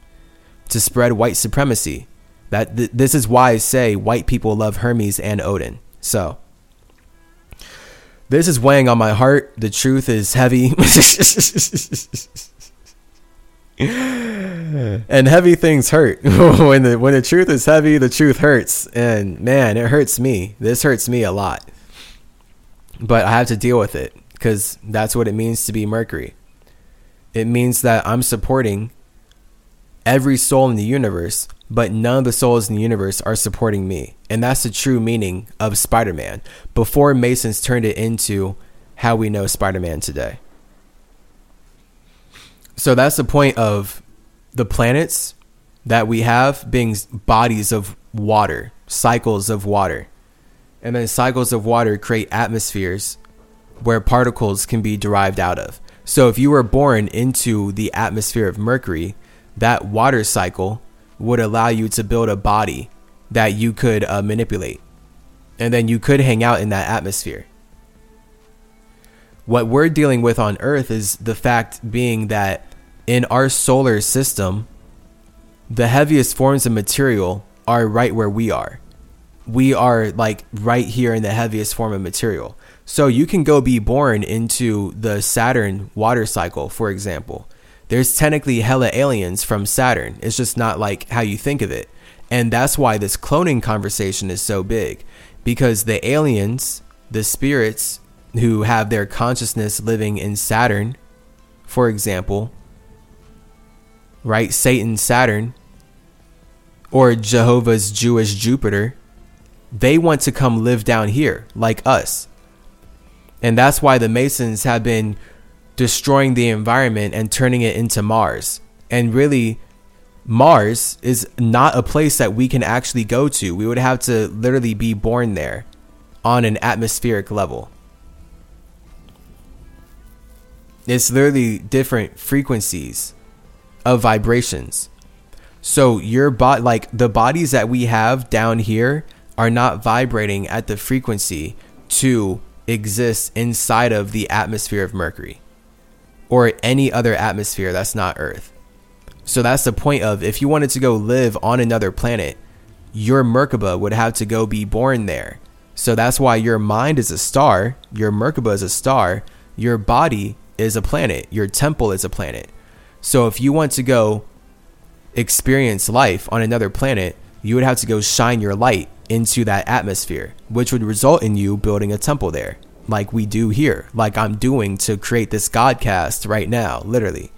to spread white supremacy. That th- this is why I say white people love Hermes and Odin. So this is weighing on my heart. The truth is heavy. and heavy things hurt. when the when the truth is heavy, the truth hurts. And man, it hurts me. This hurts me a lot. But I have to deal with it because that's what it means to be Mercury. It means that I'm supporting every soul in the universe, but none of the souls in the universe are supporting me. And that's the true meaning of Spider Man before Masons turned it into how we know Spider Man today. So that's the point of the planets that we have being bodies of water, cycles of water. And then cycles of water create atmospheres where particles can be derived out of. So if you were born into the atmosphere of Mercury, that water cycle would allow you to build a body that you could uh, manipulate. And then you could hang out in that atmosphere. What we're dealing with on Earth is the fact being that in our solar system, the heaviest forms of material are right where we are. We are like right here in the heaviest form of material. So you can go be born into the Saturn water cycle, for example there's technically hella aliens from Saturn. It's just not like how you think of it. And that's why this cloning conversation is so big because the aliens, the spirits who have their consciousness living in Saturn, for example, right? Satan, Saturn, or Jehovah's Jewish Jupiter, they want to come live down here like us. And that's why the Masons have been destroying the environment and turning it into Mars. And really, Mars is not a place that we can actually go to. We would have to literally be born there on an atmospheric level. It's literally different frequencies of vibrations. So your bot like the bodies that we have down here are not vibrating at the frequency to exist inside of the atmosphere of Mercury or any other atmosphere that's not Earth. So that's the point of if you wanted to go live on another planet, your Merkaba would have to go be born there. So that's why your mind is a star, your Merkaba is a star, your body is a planet, your temple is a planet. So if you want to go experience life on another planet, you would have to go shine your light into that atmosphere, which would result in you building a temple there, like we do here, like I'm doing to create this Godcast right now, literally.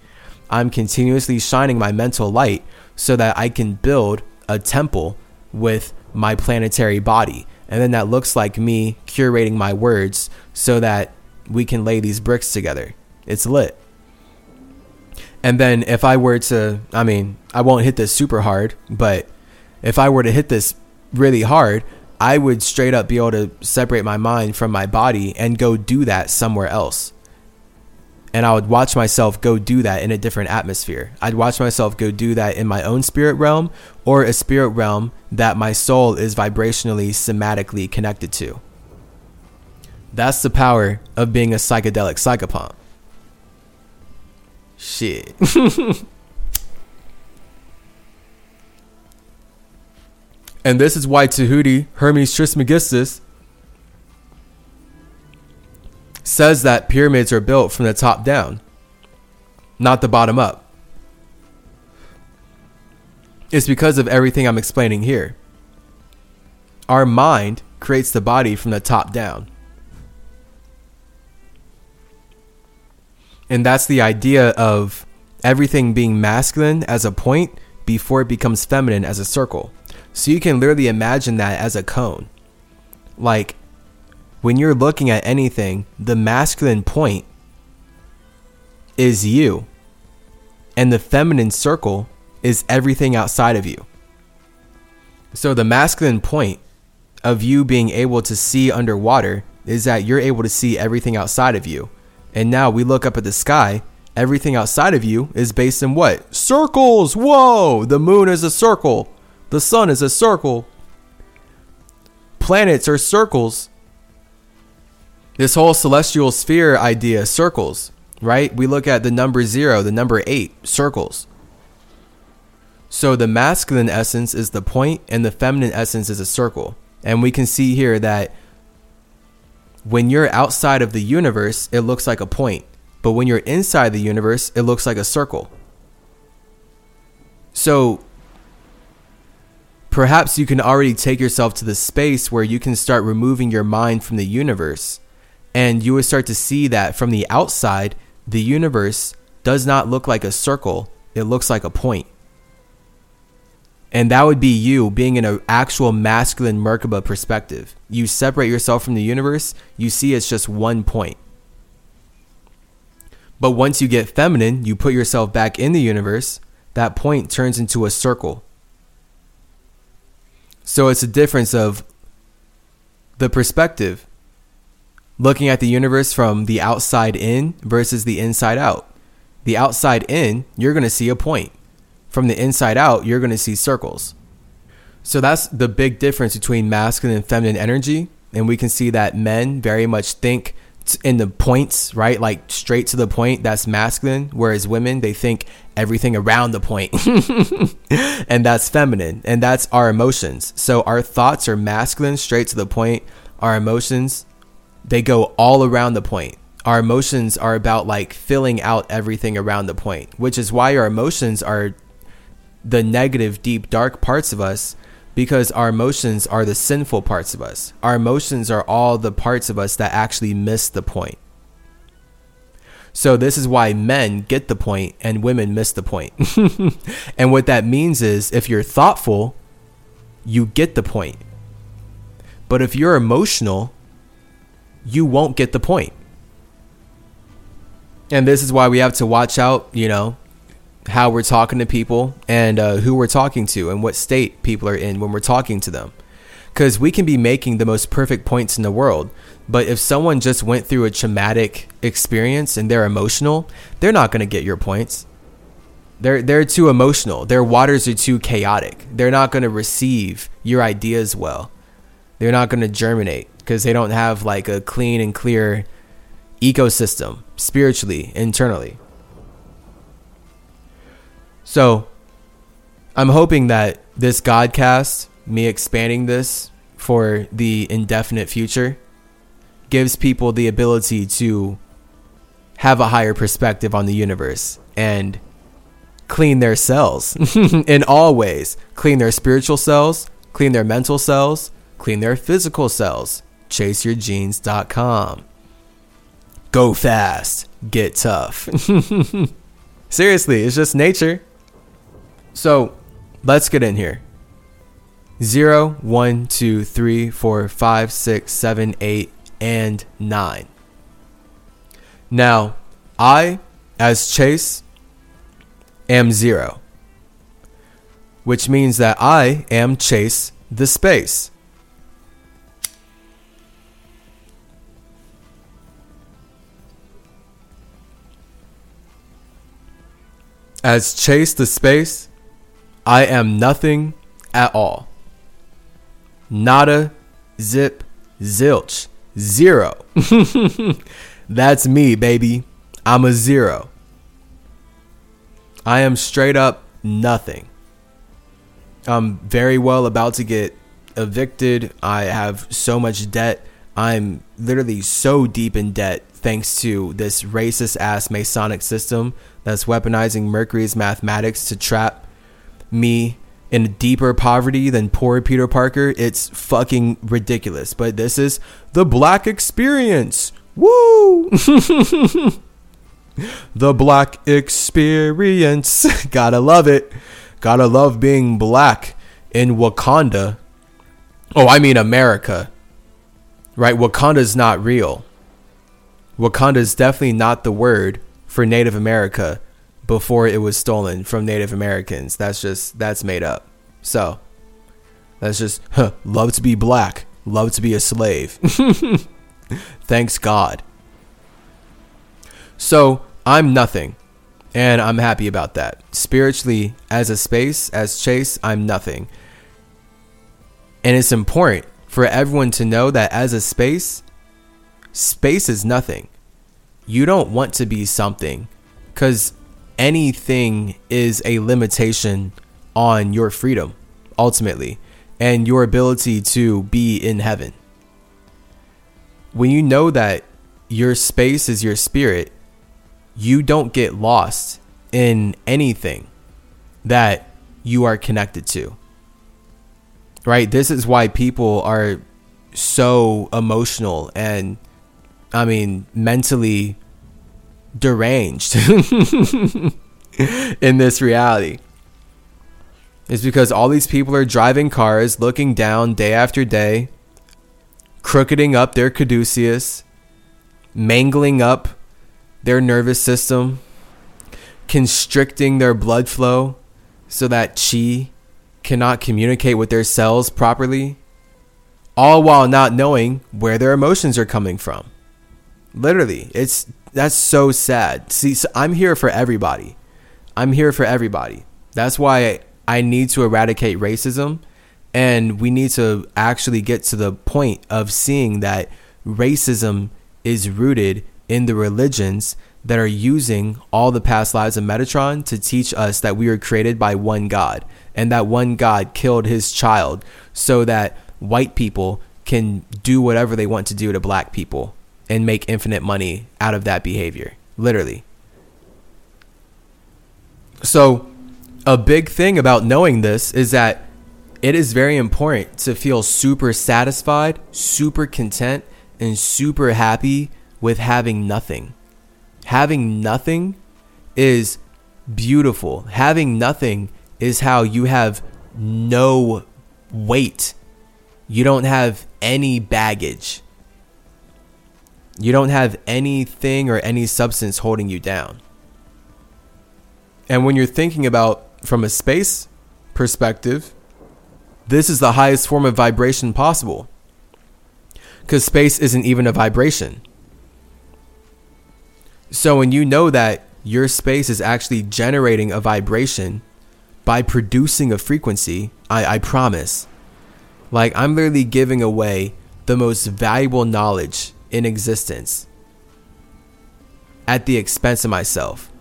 I'm continuously shining my mental light so that I can build a temple with my planetary body. And then that looks like me curating my words so that we can lay these bricks together. It's lit. And then if I were to, I mean, I won't hit this super hard, but if I were to hit this really hard, I would straight up be able to separate my mind from my body and go do that somewhere else. And I would watch myself go do that in a different atmosphere. I'd watch myself go do that in my own spirit realm or a spirit realm that my soul is vibrationally, somatically connected to. That's the power of being a psychedelic psychopomp. Shit. and this is why Tahuti, Hermes Trismegistus, says that pyramids are built from the top down, not the bottom up. It's because of everything I'm explaining here. Our mind creates the body from the top down. And that's the idea of everything being masculine as a point before it becomes feminine as a circle. So you can literally imagine that as a cone. Like when you're looking at anything, the masculine point is you, and the feminine circle is everything outside of you. So the masculine point of you being able to see underwater is that you're able to see everything outside of you. And now we look up at the sky, everything outside of you is based in what? Circles! Whoa! The moon is a circle. The sun is a circle. Planets are circles. This whole celestial sphere idea, circles, right? We look at the number zero, the number eight, circles. So the masculine essence is the point, and the feminine essence is a circle. And we can see here that when you're outside of the universe, it looks like a point. But when you're inside the universe, it looks like a circle. So perhaps you can already take yourself to the space where you can start removing your mind from the universe. And you would start to see that from the outside, the universe does not look like a circle, it looks like a point. And that would be you being in an actual masculine Merkaba perspective. You separate yourself from the universe, you see it's just one point. But once you get feminine, you put yourself back in the universe, that point turns into a circle. So it's a difference of the perspective. Looking at the universe from the outside in versus the inside out. The outside in, you're going to see a point from the inside out, you're going to see circles. So that's the big difference between masculine and feminine energy. And we can see that men very much think in the points, right? Like straight to the point, that's masculine. Whereas women, they think everything around the point. and that's feminine. And that's our emotions. So our thoughts are masculine, straight to the point. Our emotions, they go all around the point our emotions are about like filling out everything around the point, which is why our emotions are the negative, deep, dark parts of us because our emotions are the sinful parts of us. Our emotions are all the parts of us that actually miss the point. So, this is why men get the point and women miss the point. and what that means is if you're thoughtful, you get the point. But if you're emotional, you won't get the point. And this is why we have to watch out, you know, how we're talking to people and uh, who we're talking to and what state people are in when we're talking to them. Because we can be making the most perfect points in the world, but if someone just went through a traumatic experience and they're emotional, they're not going to get your points. They're they're too emotional. Their waters are too chaotic. They're not going to receive your ideas well. they're not going to germinate because they don't have like a clean and clear ecosystem spiritually, internally. So, I'm hoping that this Godcast, me expanding this for the indefinite future, gives people the ability to have a higher perspective on the universe and clean their cells in all ways. Clean their spiritual cells, clean their mental cells, clean their physical cells. ChaseYourGenes.com. Go fast, get tough. Seriously, it's just nature. So let's get in here. Zero, one, two, three, four, five, six, seven, eight, and 9. Now, I, as Chase, am 0, which means that I am Chase the space. As Chase the space, I am nothing at all. Nada, zip, zilch, zero. That's me, baby. I'm a zero. I am straight up nothing. I'm very well about to get evicted. I have so much debt. I'm literally so deep in debt thanks to this racist ass Masonic system that's weaponizing Mercury's mathematics to trap me in deeper poverty than poor Peter Parker. It's fucking ridiculous. But this is the black experience. Woo! the black experience. Gotta love it. Gotta love being black in Wakanda. Oh, I mean America. Right? Wakanda's not real. Wakanda is definitely not the word for Native America before it was stolen from Native Americans. That's just that's made up. So that's just huh, love to be black, love to be a slave. Thanks God. So I'm nothing. And I'm happy about that. Spiritually, as a space, as Chase, I'm nothing. And it's important for everyone to know that as a space, space is nothing. You don't want to be something because anything is a limitation on your freedom, ultimately, and your ability to be in heaven. When you know that your space is your spirit, you don't get lost in anything that you are connected to. Right? This is why people are so emotional and, I mean, mentally deranged in this reality. It's because all these people are driving cars, looking down day after day, crooketing up their caduceus, mangling up their nervous system, constricting their blood flow so that chi cannot communicate with their cells properly, all while not knowing where their emotions are coming from. Literally, it's that's so sad. See, so I'm here for everybody. I'm here for everybody. That's why I need to eradicate racism and we need to actually get to the point of seeing that racism is rooted in the religions that are using all the past lives of Metatron to teach us that we were created by one God and that one God killed his child so that white people can do whatever they want to do to black people and make infinite money out of that behavior. Literally. So, a big thing about knowing this is that it is very important to feel super satisfied, super content, and super happy with having nothing. Having nothing is beautiful. Having nothing is how you have no weight. You don't have any baggage. You don't have anything or any substance holding you down. And when you're thinking about from a space perspective, this is the highest form of vibration possible. Because space isn't even a vibration. So when you know that your space is actually generating a vibration by producing a frequency, I, I promise Like, I'm literally giving away the most valuable knowledge in existence at the expense of myself.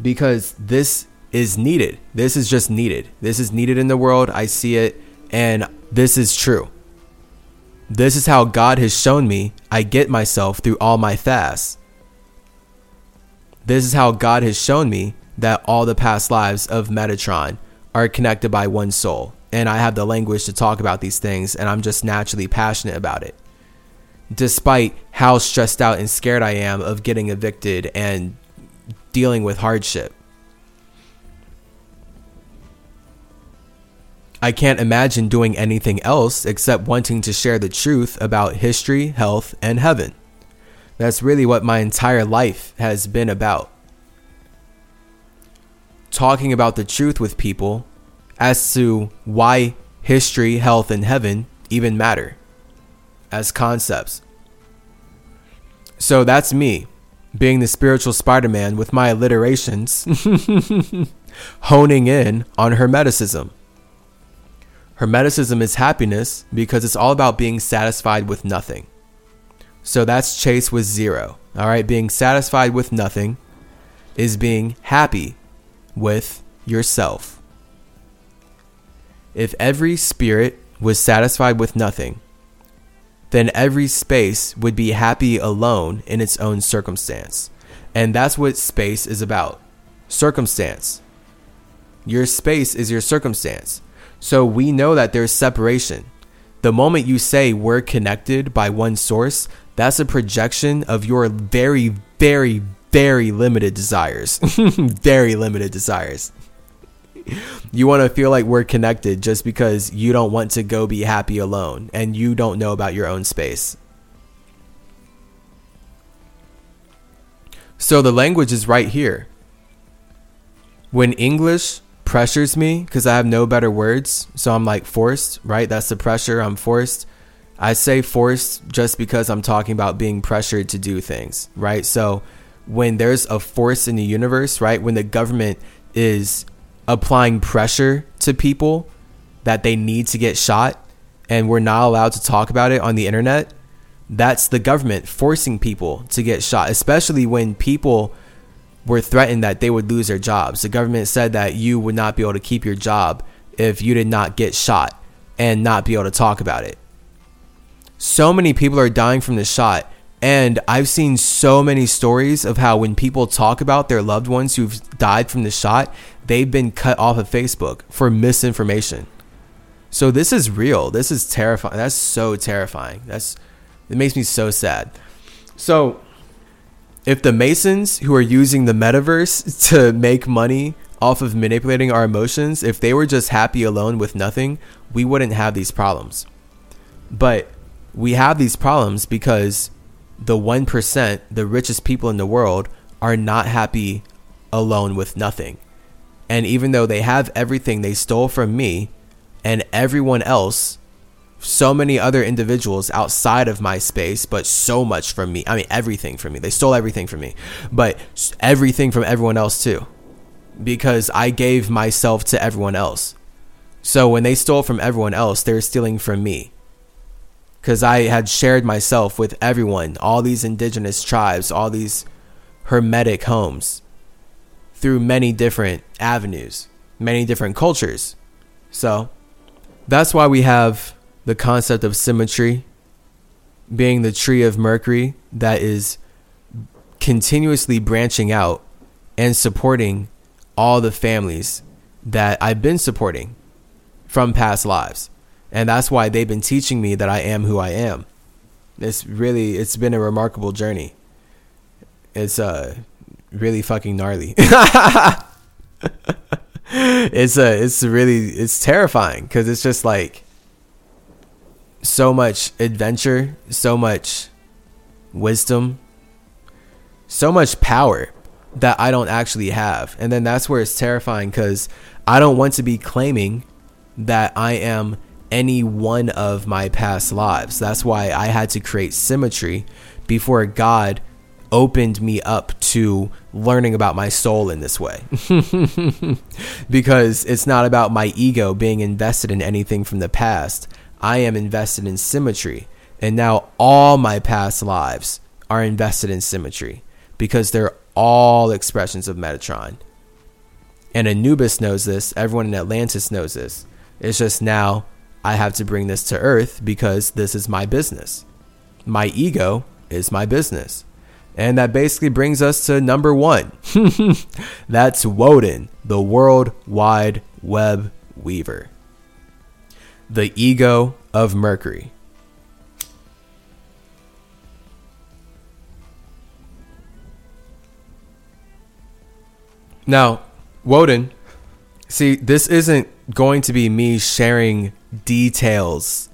Because this is needed. This is just needed. This is needed in the world. I see it, and this is true. This is how God has shown me I get myself through all my fasts. This is how God has shown me that all the past lives of Metatron are connected by one soul. And I have the language to talk about these things, and I'm just naturally passionate about it. Despite how stressed out and scared I am of getting evicted and dealing with hardship. I can't imagine doing anything else except wanting to share the truth about history, health, and heaven. That's really what my entire life has been about. Talking about the truth with people as to why history, health, and heaven even matter as concepts. So that's me, being the spiritual Spider Man with my alliterations, honing in on Hermeticism. Hermeticism is happiness because it's all about being satisfied with nothing. So that's chase with zero. All right, being satisfied with nothing is being happy with yourself. If every spirit was satisfied with nothing, then every space would be happy alone in its own circumstance. And that's what space is about circumstance. Your space is your circumstance. So we know that there's separation. The moment you say we're connected by one source, that's a projection of your very, very, very limited desires. very limited desires. You want to feel like we're connected just because you don't want to go be happy alone and you don't know about your own space. So the language is right here. When English pressures me because I have no better words, so I'm like forced, right? That's the pressure. I'm forced. I say forced just because I'm talking about being pressured to do things, right? So when there's a force in the universe, right? When the government is applying pressure to people that they need to get shot and we're not allowed to talk about it on the internet, that's the government forcing people to get shot, especially when people were threatened that they would lose their jobs. The government said that you would not be able to keep your job if you did not get shot and not be able to talk about it. So many people are dying from the shot. And I've seen so many stories of how when people talk about their loved ones who've died from the shot, they've been cut off of Facebook for misinformation. So this is real. This is terrifying. That's so terrifying. That's it makes me so sad. So if the Masons who are using the metaverse to make money off of manipulating our emotions, if they were just happy alone with nothing, we wouldn't have these problems. But we have these problems because the 1%, the richest people in the world, are not happy alone with nothing. And even though they have everything they stole from me and everyone else, so many other individuals outside of my space, but so much from me. I mean, everything from me. They stole everything from me, but everything from everyone else too, because I gave myself to everyone else. So when they stole from everyone else, they're stealing from me because I had shared myself with everyone, all these indigenous tribes, all these hermetic homes through many different avenues, many different cultures. So that's why we have the concept of symmetry being the tree of Mercury that is continuously branching out and supporting all the families that I've been supporting from past lives. And that's why they've been teaching me that I am who I am. It's really it's been a remarkable journey. It's uh really fucking gnarly. it's a uh, it's really it's terrifying cuz it's just like so much adventure, so much wisdom, so much power that I don't actually have. And then that's where it's terrifying cuz I don't want to be claiming that I am any one of my past lives. That's why I had to create symmetry before God opened me up to learning about my soul in this way. because it's not about my ego being invested in anything from the past. I am invested in symmetry. And now all my past lives are invested in symmetry because they're all expressions of Metatron. And Anubis knows this. Everyone in Atlantis knows this. It's just now I have to bring this to Earth because this is my business. My ego is my business. And that basically brings us to number one. That's Woden, the World Wide Web Weaver. The ego of Mercury. Now, Woden, see, this isn't going to be me sharing details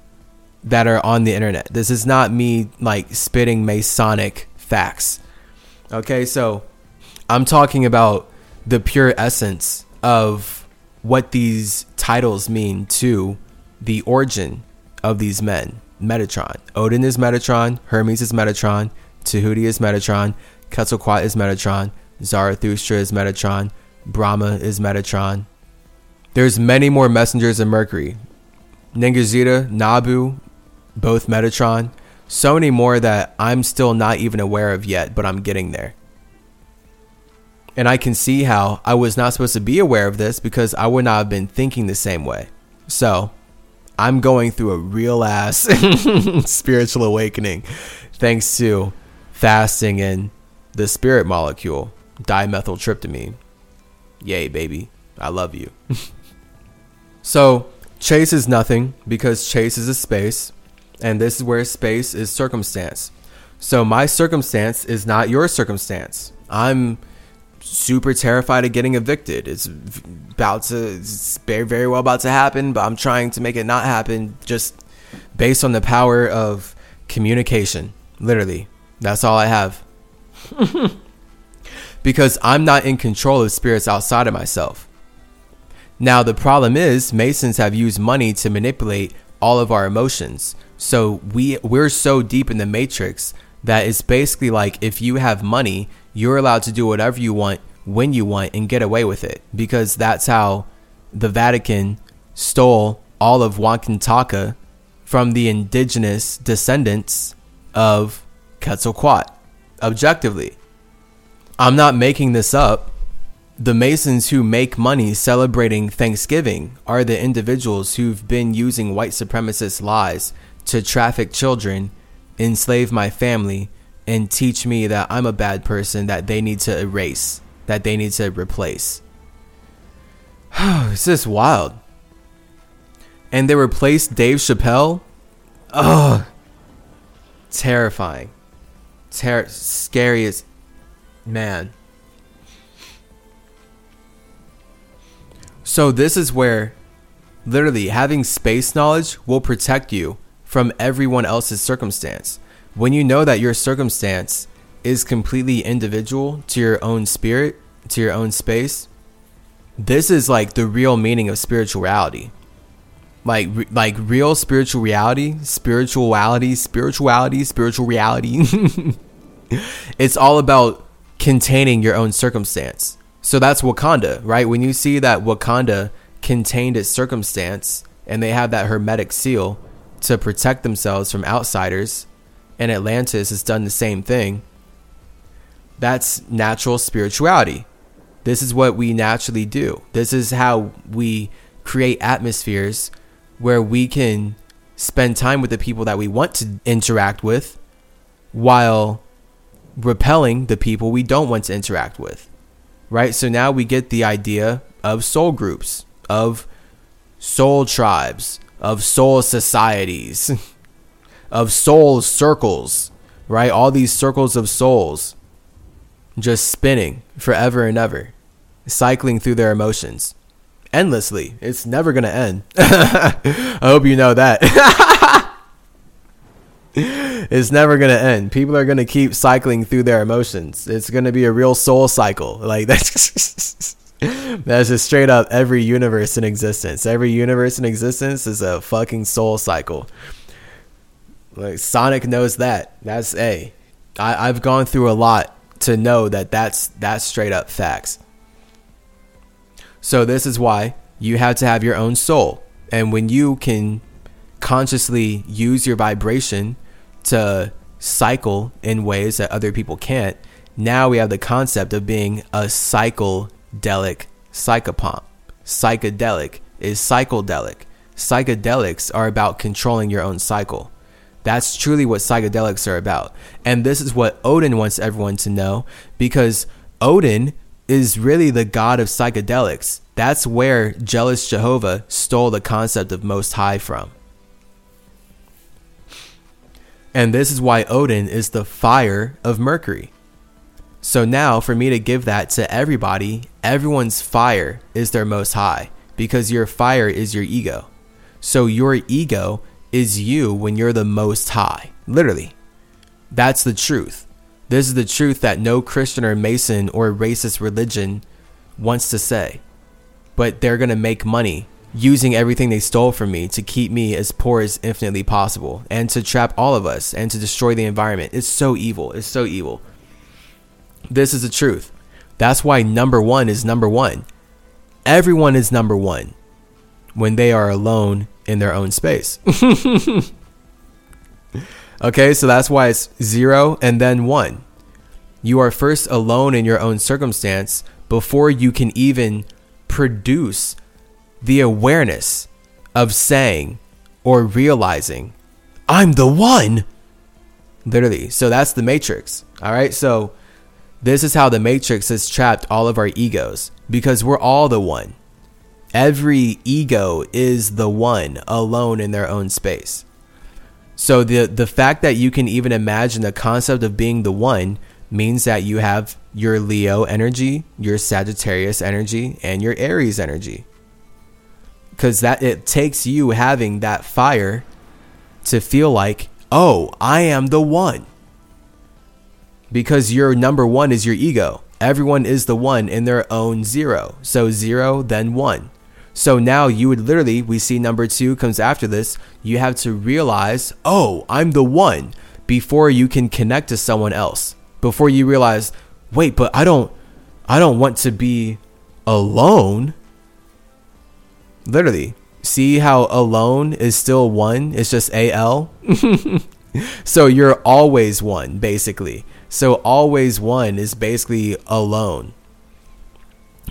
that are on the internet. This is not me like spitting Masonic facts. Okay, so I'm talking about the pure essence of what these titles mean to the origin of these men. Metatron. Odin is Metatron, Hermes is Metatron, Tahuti is Metatron, Quetzalcoatl is Metatron, Zarathustra is Metatron, Brahma is Metatron. There's many more messengers of Mercury. Ningishzida, Nabu, both Metatron. So many more that I'm still not even aware of yet, but I'm getting there. And I can see how I was not supposed to be aware of this because I would not have been thinking the same way. So I'm going through a real ass spiritual awakening thanks to fasting and the spirit molecule dimethyltryptamine. Yay, baby. I love you. so, chase is nothing because chase is a space, and this is where space is circumstance. So, my circumstance is not your circumstance. I'm super terrified of getting evicted. It's about to, it's very, very well about to happen, but I'm trying to make it not happen just based on the power of communication. Literally. That's all I have. because I'm not in control of spirits outside of myself. Now, the problem is, Masons have used money to manipulate all of our emotions. So we we're so deep in the matrix that it's basically like if you have money, you're allowed to do whatever you want when you want and get away with it because that's how the Vatican stole all of Oaxaca from the indigenous descendants of Quetzalcoatl. Objectively, I'm not making this up. The Masons who make money celebrating Thanksgiving are the individuals who've been using white supremacist lies to traffic children, enslave my family, and teach me that I'm a bad person that they need to erase, that they need to replace. it's just wild. And they replaced Dave Chappelle? Ugh. Terrifying. Ter- scariest Man. So this is where literally having space knowledge will protect you from everyone else's circumstance. When you know that your circumstance is completely individual to your own spirit, to your own space, this is like the real meaning of spirituality. Like like real spiritual reality, spirituality, spirituality, spiritual reality. it's all about containing your own circumstance. So that's Wakanda, right? When you see that Wakanda contained its circumstance and they have that hermetic seal to protect themselves from outsiders, and Atlantis has done the same thing, that's natural spirituality. This is what we naturally do. This is how we create atmospheres where we can spend time with the people that we want to interact with while repelling the people we don't want to interact with. Right? So now we get the idea of soul groups, of soul tribes, of soul societies, of soul circles, right? All these circles of souls just spinning forever and ever, cycling through their emotions endlessly. It's never going to end. I hope you know that. it's never gonna end. People are gonna keep cycling through their emotions. It's gonna be a real soul cycle. Like that's that's just straight up every universe in existence. Every universe in existence is a fucking soul cycle. Like Sonic knows that. That's a. I, I've gone through a lot to know that that's that's straight up facts. So this is why you have to have your own soul. And when you can consciously use your vibration to cycle in ways that other people can't, now we have the concept of being a psychedelic psychopomp. Psychedelic is psychedelic. Psychedelics are about controlling your own cycle. That's truly what psychedelics are about. And this is what Odin wants everyone to know because Odin is really the god of psychedelics. That's where Jealous Jehovah stole the concept of Most High from. And this is why Odin is the fire of Mercury. So now, for me to give that to everybody, everyone's fire is their most high because your fire is your ego. So your ego is you when you're the most high. Literally. That's the truth. This is the truth that no Christian or Mason or racist religion wants to say. But they're going to make money using everything they stole from me to keep me as poor as infinitely possible and to trap all of us and to destroy the environment. It's so evil. It's so evil. This is the truth. That's why number one is number one. Everyone is number one when they are alone in their own space. okay, so that's why it's zero and then one. You are first alone in your own circumstance before you can even produce the awareness of saying or realizing, I'm the one. Literally. So that's the matrix. All right. So this is how the matrix has trapped all of our egos because we're all the one. Every ego is the one alone in their own space. So the the fact that you can even imagine the concept of being the one means that you have your Leo energy, your Sagittarius energy, and your Aries energy. Cuz that it takes you having that fire to feel like, "Oh, I am the one." Because your number 1 is your ego. Everyone is the one in their own zero. So 0 then 1. So now you would literally, we see number two comes after this. You have to realize, oh, I'm the one before you can connect to someone else. Before you realize, wait, but I don't, I don't want to be alone. Literally, see how alone is still one? It's just AL. so you're always one, basically. So always one is basically alone.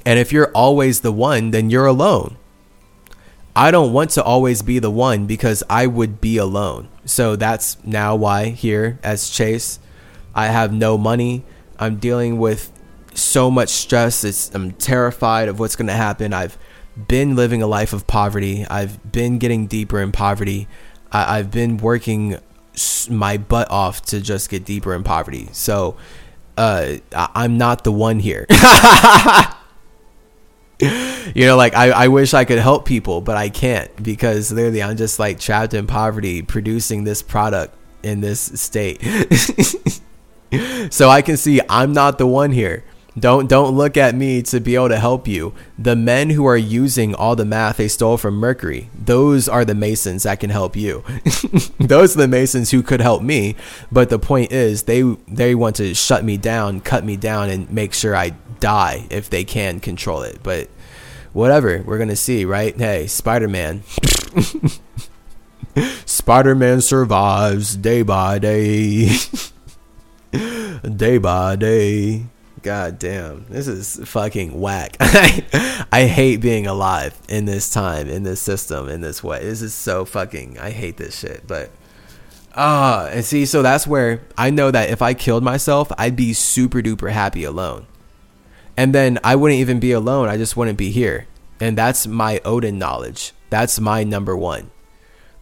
And if you're always the one, then you're alone. I don't want to always be the one because I would be alone. So that's now why here as Chase, I have no money. I'm dealing with so much stress. It's, I'm terrified of what's going to happen. I've been living a life of poverty. I've been getting deeper in poverty. I, I've been working my butt off to just get deeper in poverty. So uh, I, I'm not the one here. you know, like I, I wish I could help people, but I can't because literally I'm just like trapped in poverty producing this product in this state. so I can see I'm not the one here. Don't don't look at me to be able to help you. The men who are using all the math they stole from Mercury, those are the Masons that can help you. those are the Masons who could help me, but the point is they they want to shut me down, cut me down and make sure I die if they can control it. But whatever, we're going to see, right? Hey, Spider-Man. Spider-Man survives day by day. day by day. God damn, this is fucking whack. I hate being alive in this time, in this system, in this way. This is so fucking. I hate this shit. But ah, uh, and see, so that's where I know that if I killed myself, I'd be super duper happy alone, and then I wouldn't even be alone. I just wouldn't be here, and that's my Odin knowledge. That's my number one.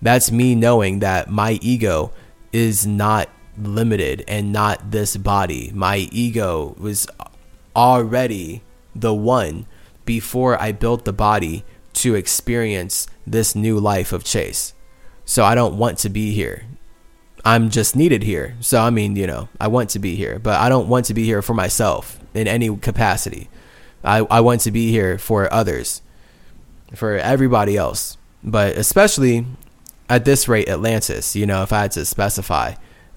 That's me knowing that my ego is not limited and not this body. My ego was already the one before I built the body to experience this new life of Chase. So I don't want to be here. I'm just needed here. So I mean, you know, I want to be here, but I don't want to be here for myself in any capacity. I, I want to be here for others, for everybody else, but especially at this rate, Atlantis, you know, if I had to specify,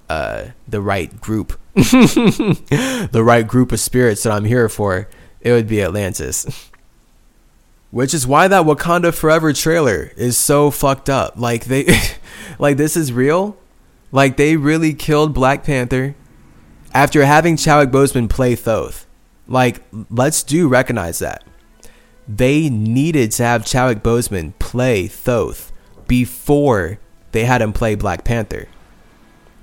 uh, the right group, the right group of spirits that I'm here for, it would be Atlantis. Which is why that Wakanda Forever trailer is so fucked up. Like they, like this is real. Like they really killed Black Panther after having Chadwick Boseman play Thoth. Like let's do recognize that they needed to have Chadwick Boseman play Thoth before they had him play Black Panther.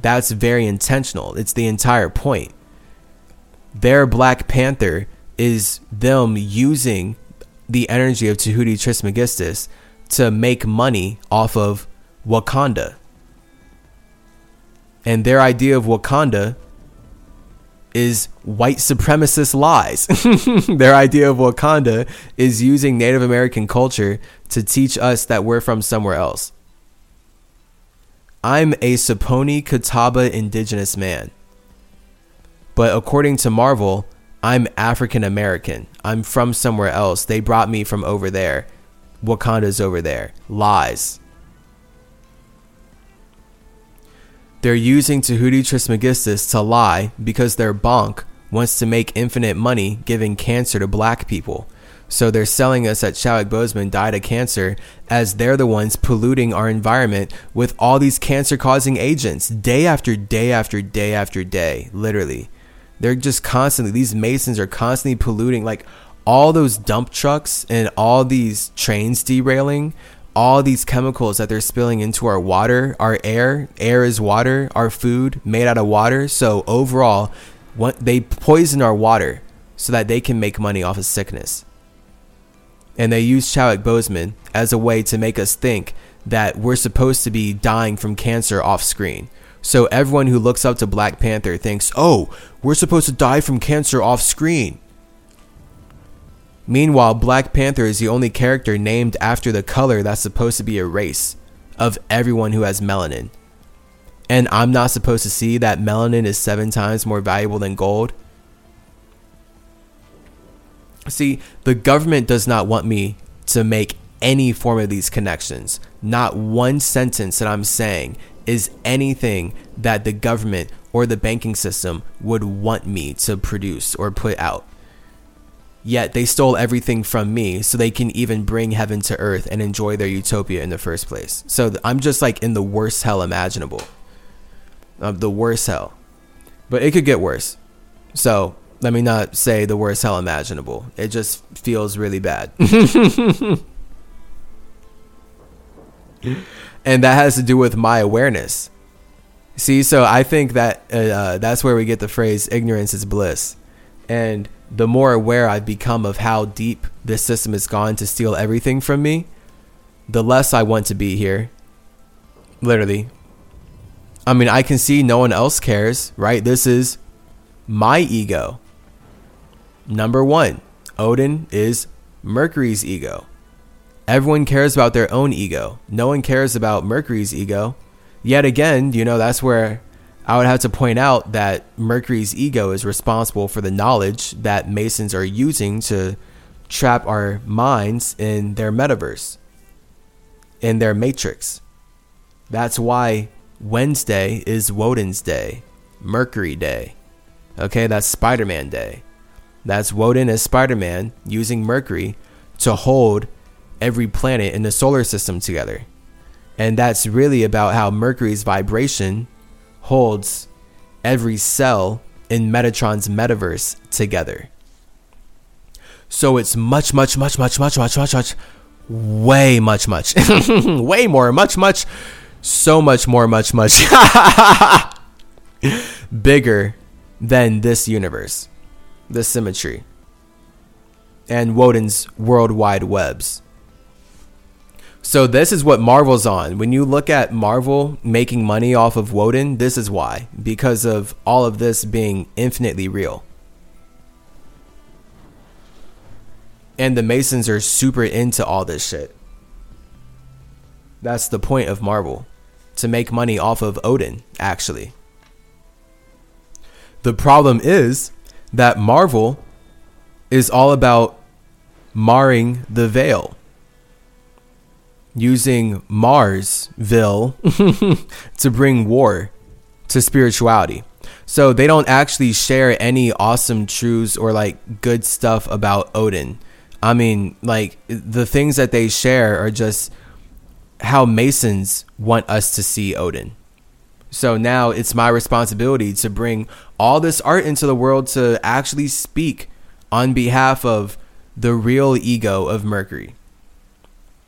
That's very intentional. It's the entire point. Their Black Panther is them using the energy of Tahuti Trismegistus to make money off of Wakanda. And their idea of Wakanda is white supremacist lies. their idea of Wakanda is using Native American culture to teach us that we're from somewhere else. I'm a Saponi Catawba indigenous man. But according to Marvel, I'm African American. I'm from somewhere else. They brought me from over there. Wakanda's over there. Lies. They're using Tahuti Trismegistus to lie because their bonk wants to make infinite money giving cancer to black people. So they're selling us that Chadwick Boseman died of cancer as they're the ones polluting our environment with all these cancer causing agents day after day after day after day, literally. They're just constantly, these Masons are constantly polluting. Like all those dump trucks and all these trains derailing, all these chemicals that they're spilling into our water, our air, air is water, our food made out of water. So overall, what they poison our water so that they can make money off of sickness. And they use Chadwick Boseman as a way to make us think that we're supposed to be dying from cancer off screen. So everyone who looks up to Black Panther thinks, oh, we're supposed to die from cancer off screen. Meanwhile, Black Panther is the only character named after the color that's supposed to be a race of everyone who has melanin. And I'm not supposed to see that melanin is seven times more valuable than gold. See, the government does not want me to make any form of these connections. Not one sentence that I'm saying is anything that the government or the banking system would want me to produce or put out. Yet they stole everything from me so they can even bring heaven to earth and enjoy their utopia in the first place. So I'm just like in the worst hell imaginable. Of the worst hell. But it could get worse. So let me not say the worst hell imaginable. It just feels really bad. and that has to do with my awareness. See, so I think that uh, that's where we get the phrase "ignorance is bliss," and the more aware I've become of how deep this system has gone to steal everything from me, the less I want to be here. Literally. I mean, I can see no one else cares, right? This is my ego. Number one, Odin is Mercury's ego. Everyone cares about their own ego. No one cares about Mercury's ego. Yet again, you know, that's where I would have to point out that Mercury's ego is responsible for the knowledge that Masons are using to trap our minds in their metaverse, in their matrix. That's why Wednesday is Woden's Day, Mercury Day. Okay, that's Spider Man Day. That's Woden as Spider Man using Mercury to hold every planet in the solar system together. And that's really about how Mercury's vibration holds every cell in Metatron's metaverse together. So it's much, much, much, much, much, much, much, much, way much, much, way more, much, much, so much more, much, much bigger than this universe, the symmetry, and Woden's worldwide webs. So this is what Marvel's on. When you look at Marvel making money off of Woden, this is why. Because of all of this being infinitely real. And the Masons are super into all this shit. That's the point of Marvel. To make money off of Odin, actually. The problem is that Marvel is all about marring the veil using Marsville to bring war to spirituality. So they don't actually share any awesome truths or like good stuff about Odin. I mean, like the things that they share are just how Masons want us to see Odin. So now it's my responsibility to bring all this art into the world to actually speak on behalf of the real ego of Mercury.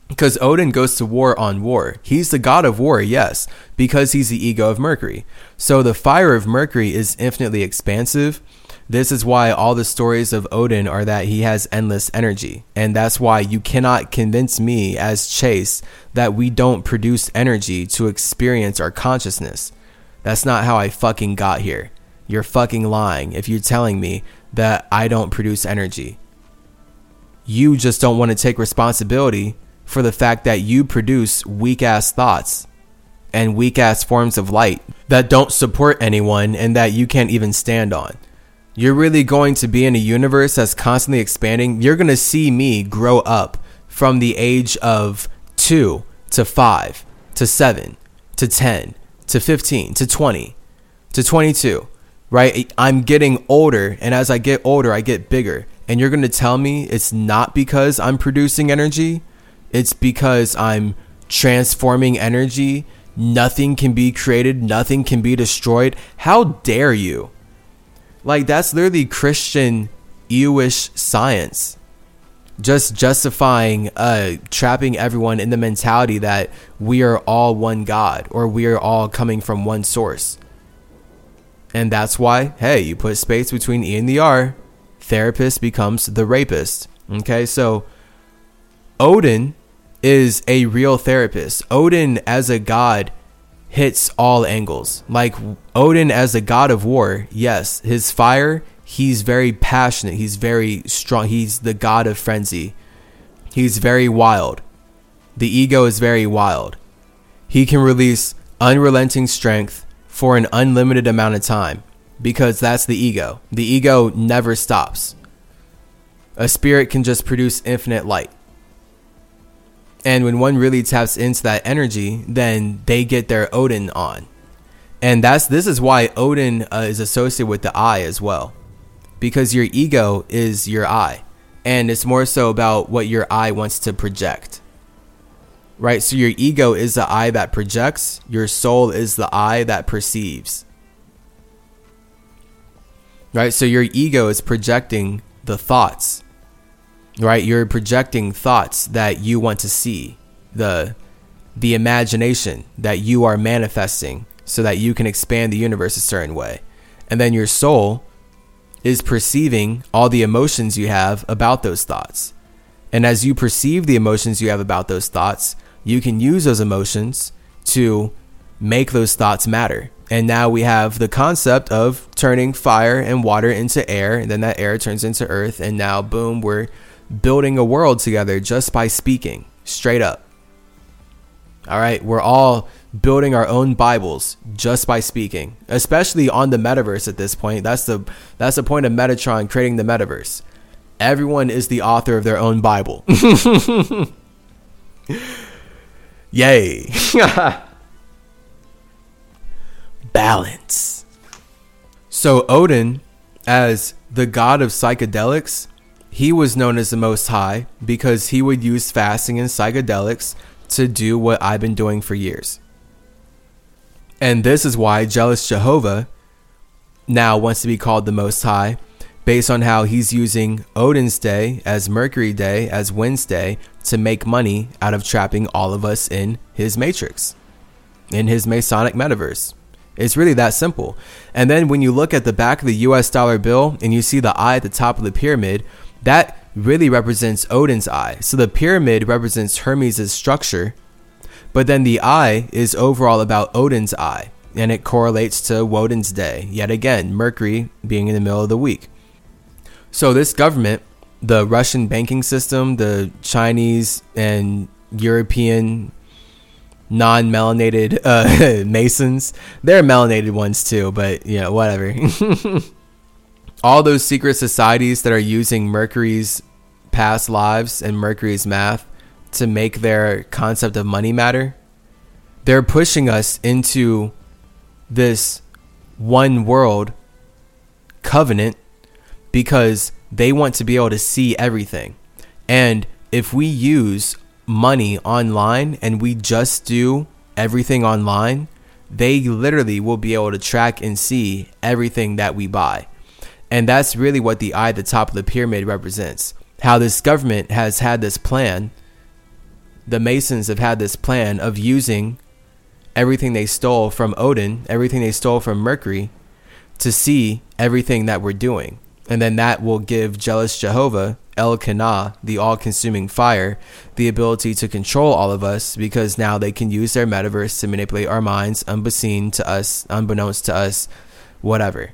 Because Odin goes to war on war. He's the god of war, yes, because he's the ego of Mercury. So the fire of Mercury is infinitely expansive. This is why all the stories of Odin are that he has endless energy. And that's why you cannot convince me as Chase that we don't produce energy to experience our consciousness. That's not how I fucking got here. You're fucking lying if you're telling me that I don't produce energy. You just don't want to take responsibility for the fact that you produce weak ass thoughts and weak ass forms of light that don't support anyone and that you can't even stand on. You're really going to be in a universe that's constantly expanding. You're going to see me grow up from the age of 2 to 5 to 7 to 10 to 15 to 20 to 22, right? I'm getting older, and as I get older, I get bigger. And you're going to tell me it's not because I'm producing energy, it's because I'm transforming energy. Nothing can be created, nothing can be destroyed. How dare you? Like, that's literally Christian Jewish science. Just justifying uh trapping everyone in the mentality that we are all one god or we are all coming from one source. And that's why hey you put space between e and the r therapist becomes the rapist. Okay so odin is a real therapist. Odin as a god hits all angles like odin as a god of war yes his fire he's very passionate. He's very strong. He's the god of frenzy. He's very wild. The ego is very wild. He can release unrelenting strength for an unlimited amount of time because that's the ego. The ego never stops. A spirit can just produce infinite light. And when one really taps into that energy, then they get their Odin on. And that's this is why Odin uh, is associated with the eye as well. Because your ego is your eye. And it's more so about what your eye wants to project. Right? So your ego is the eye that projects. Your soul is the eye that perceives. Right? So your ego is projecting the thoughts right you're projecting thoughts that you want to see the the imagination that you are manifesting so that you can expand the universe a certain way and then your soul is perceiving all the emotions you have about those thoughts. And as you perceive the emotions you have about those thoughts, you can use those emotions to make those thoughts matter. And now we have the concept of turning fire and water into air, and then that air turns into earth. And now, boom, we're building a world together just by speaking straight up. All right, we're all building our own Bibles just by speaking, especially on the metaverse at this point. That's the that's the point of Metatron creating the metaverse. Everyone is the author of their own Bible. Yay. Balance. So Odin as the god of psychedelics, he was known as the most high because he would use fasting and psychedelics to do what I've been doing for years. And this is why Jealous Jehovah now wants to be called the Most High, based on how he's using Odin's Day as Mercury Day as Wednesday to make money out of trapping all of us in his matrix, in his Masonic metaverse. It's really that simple. And then when you look at the back of the US dollar bill and you see the eye at the top of the pyramid, that really represents Odin's eye. So the pyramid represents Hermes' structure, but then the eye is overall about Odin's eye, and it correlates to Woden's day, yet again, Mercury being in the middle of the week. So this government, the Russian banking system, the Chinese and European non melanated uh, Masons, they're melanated ones too, but you know, whatever. all those secret societies that are using Mercury's past lives and Mercury's math to make their concept of money matter, they're pushing us into this one world covenant because they want to be able to see everything. And if we use money online and we just do everything online, they literally will be able to track and see everything that we buy. And that's really what the eye at the top of the pyramid represents. How this government has had this plan, the Masons have had this plan of using everything they stole from Odin, everything they stole from Mercury, to see everything that we're doing. And then that will give jealous Jehovah, Elkanah, the all consuming fire, the ability to control all of us because now they can use their metaverse to manipulate our minds, unbeseen to us, unbeknownst to us, whatever.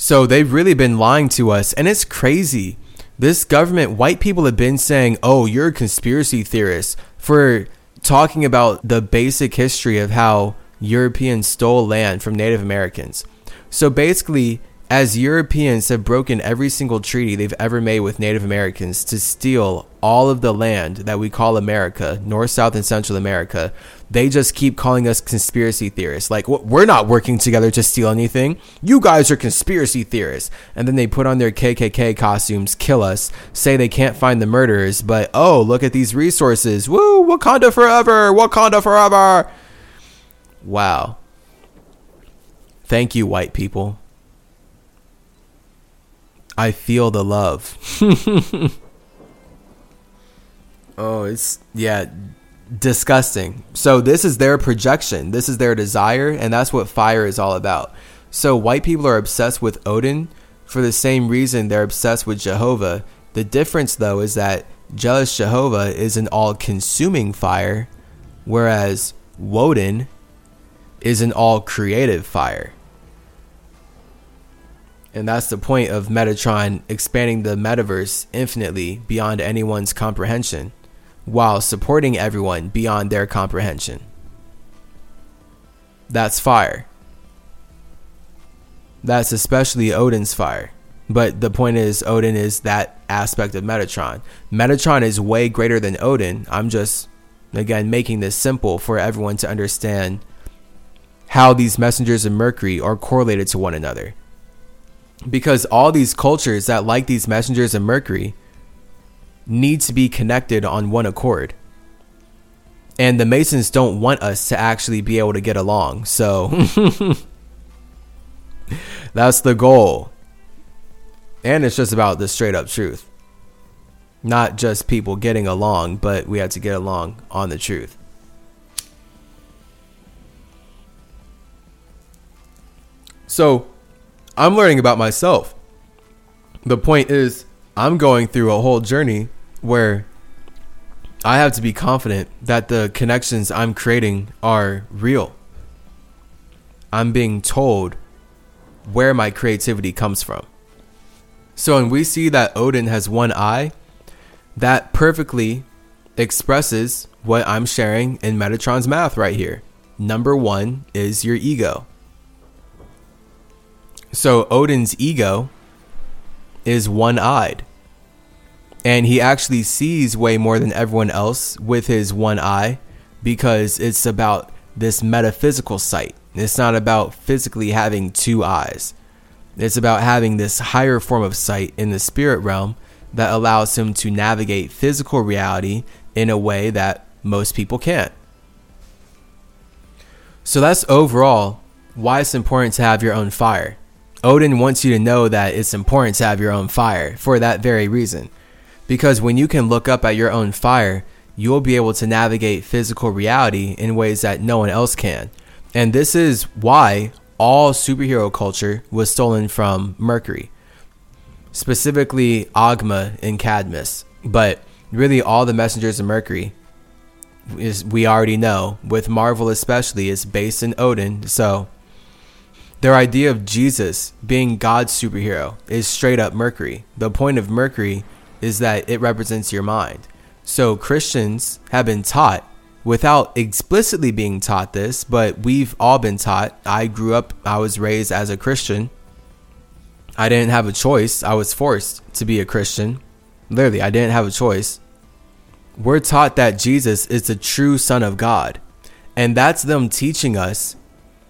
So they've really been lying to us, and it's crazy. This government, white people have been saying, oh, you're a conspiracy theorist for talking about the basic history of how Europeans stole land from Native Americans. So basically, as Europeans have broken every single treaty they've ever made with Native Americans to steal all of the land that we call America, North, South, and Central America, they just keep calling us conspiracy theorists. Like, we're not working together to steal anything. You guys are conspiracy theorists. And then they put on their KKK costumes, kill us, say they can't find the murderers, but oh, look at these resources. Woo, Wakanda forever! Wakanda forever! Wow. Thank you, white people. I feel the love. oh, it's yeah, disgusting. So this is their projection. This is their desire and that's what fire is all about. So white people are obsessed with Odin for the same reason they're obsessed with Jehovah. The difference though is that jealous Jehovah is an all-consuming fire whereas Woden is an all creative fire. And that's the point of Metatron expanding the metaverse infinitely beyond anyone's comprehension, while supporting everyone beyond their comprehension. That's fire. That's especially Odin's fire. But the point is, Odin is that aspect of Metatron. Metatron is way greater than Odin. I'm just, again, making this simple for everyone to understand how these messengers of Mercury are correlated to one another. Because all these cultures that like these messengers of Mercury need to be connected on one accord. And the Masons don't want us to actually be able to get along. So that's the goal. And it's just about the straight up truth. Not just people getting along, but we have to get along on the truth. So I'm learning about myself. The point is, I'm going through a whole journey where I have to be confident that the connections I'm creating are real. I'm being told where my creativity comes from. So when we see that Odin has one eye, that perfectly expresses what I'm sharing in Metatron's math right here. Number one is your ego. So Odin's ego is one eyed. And he actually sees way more than everyone else with his one eye because it's about this metaphysical sight. It's not about physically having two eyes. It's about having this higher form of sight in the spirit realm that allows him to navigate physical reality in a way that most people can't. So that's overall why it's important to have your own fire. Odin wants you to know that it's important to have your own fire for that very reason. Because when you can look up at your own fire, you'll be able to navigate physical reality in ways that no one else can. And this is why all superhero culture was stolen from Mercury, specifically Ogma and Cadmus. But really, all the messengers of Mercury is we already know, with Marvel especially, is based in Odin. So their idea of Jesus being God's superhero is straight up Mercury. The point of Mercury is that it represents your mind. So Christians have been taught without explicitly being taught this, but we've all been taught. I grew up, I was raised as a Christian. I didn't have a choice. I was forced to be a Christian. Literally, I didn't have a choice. We're taught that Jesus is the true Son of God. And that's them teaching us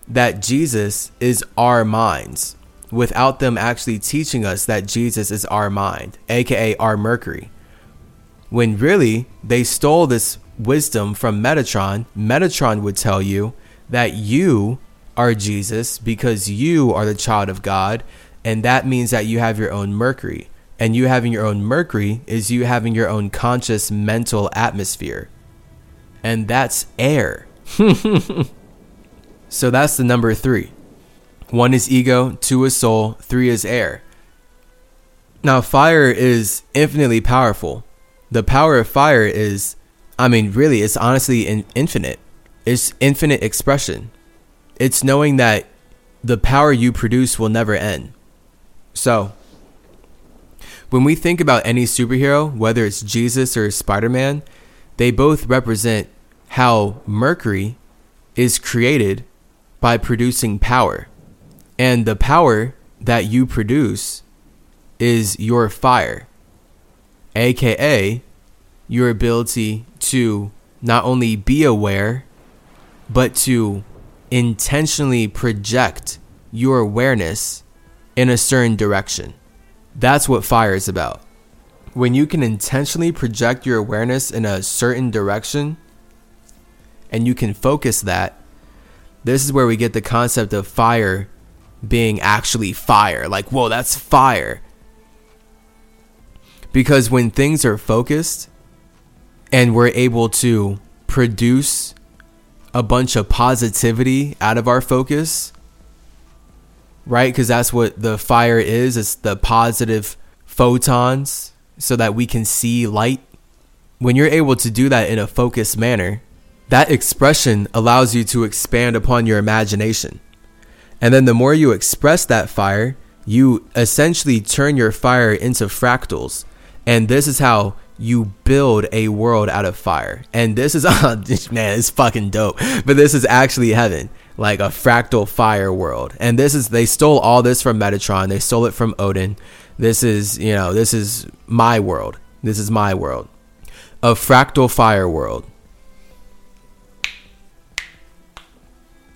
that Jesus is our minds without them actually teaching us that Jesus is our mind, aka our Mercury. When really they stole this wisdom from Metatron, Metatron would tell you that you are Jesus because you are the child of God, and that means that you have your own Mercury. And you having your own Mercury is you having your own conscious mental atmosphere. And that's air. so that's the number three. One is ego, two is soul, three is air. Now, fire is infinitely powerful. The power of fire is, I mean, really, it's honestly in infinite. It's infinite expression. It's knowing that the power you produce will never end. So, when we think about any superhero, whether it's Jesus or Spider Man, they both represent how Mercury is created by producing power. And the power that you produce is your fire, aka your ability to not only be aware, but to intentionally project your awareness in a certain direction. That's what fire is about. When you can intentionally project your awareness in a certain direction and you can focus that, this is where we get the concept of fire being actually fire. Like, whoa, that's fire. Because when things are focused and we're able to produce a bunch of positivity out of our focus, right? Because that's what the fire is it's the positive photons so that we can see light. When you're able to do that in a focused manner, that expression allows you to expand upon your imagination. And then the more you express that fire, you essentially turn your fire into fractals. And this is how you build a world out of fire. And this is, oh, man, it's fucking dope. But this is actually heaven, like a fractal fire world. And this is, they stole all this from Metatron. They stole it from Odin. This is, you know, this is my world. This is my world. A fractal fire world.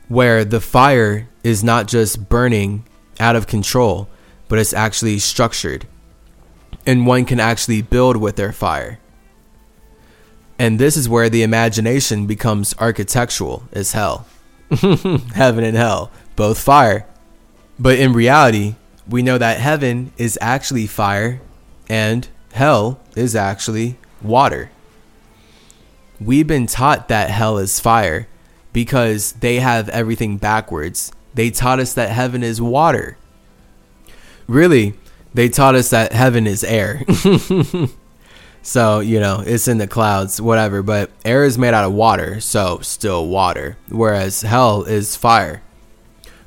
Where the fire is not just burning out of control, but it's actually structured. And one can actually build with their fire. And this is where the imagination becomes architectural as hell. heaven and hell, both fire. But in reality, we know that heaven is actually fire and hell is actually water. We've been taught that hell is fire because they have everything backwards they taught us that heaven is water. Really, they taught us that heaven is air. so, you know, it's in the clouds, whatever, but air is made out of water, so still water, whereas hell is fire.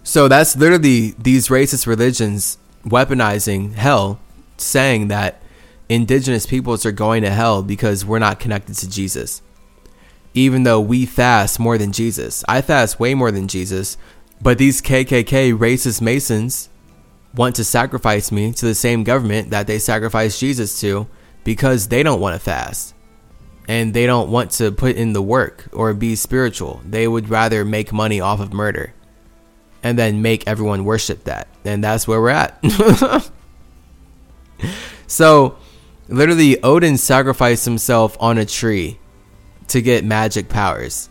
So that's literally these racist religions weaponizing hell, saying that indigenous peoples are going to hell because we're not connected to Jesus. Even though we fast more than Jesus, I fast way more than Jesus, but these KKK racist Masons want to sacrifice me to the same government that they sacrificed Jesus to because they don't want to fast. And they don't want to put in the work or be spiritual. They would rather make money off of murder and then make everyone worship that. And that's where we're at. so, literally, Odin sacrificed himself on a tree to get magic powers.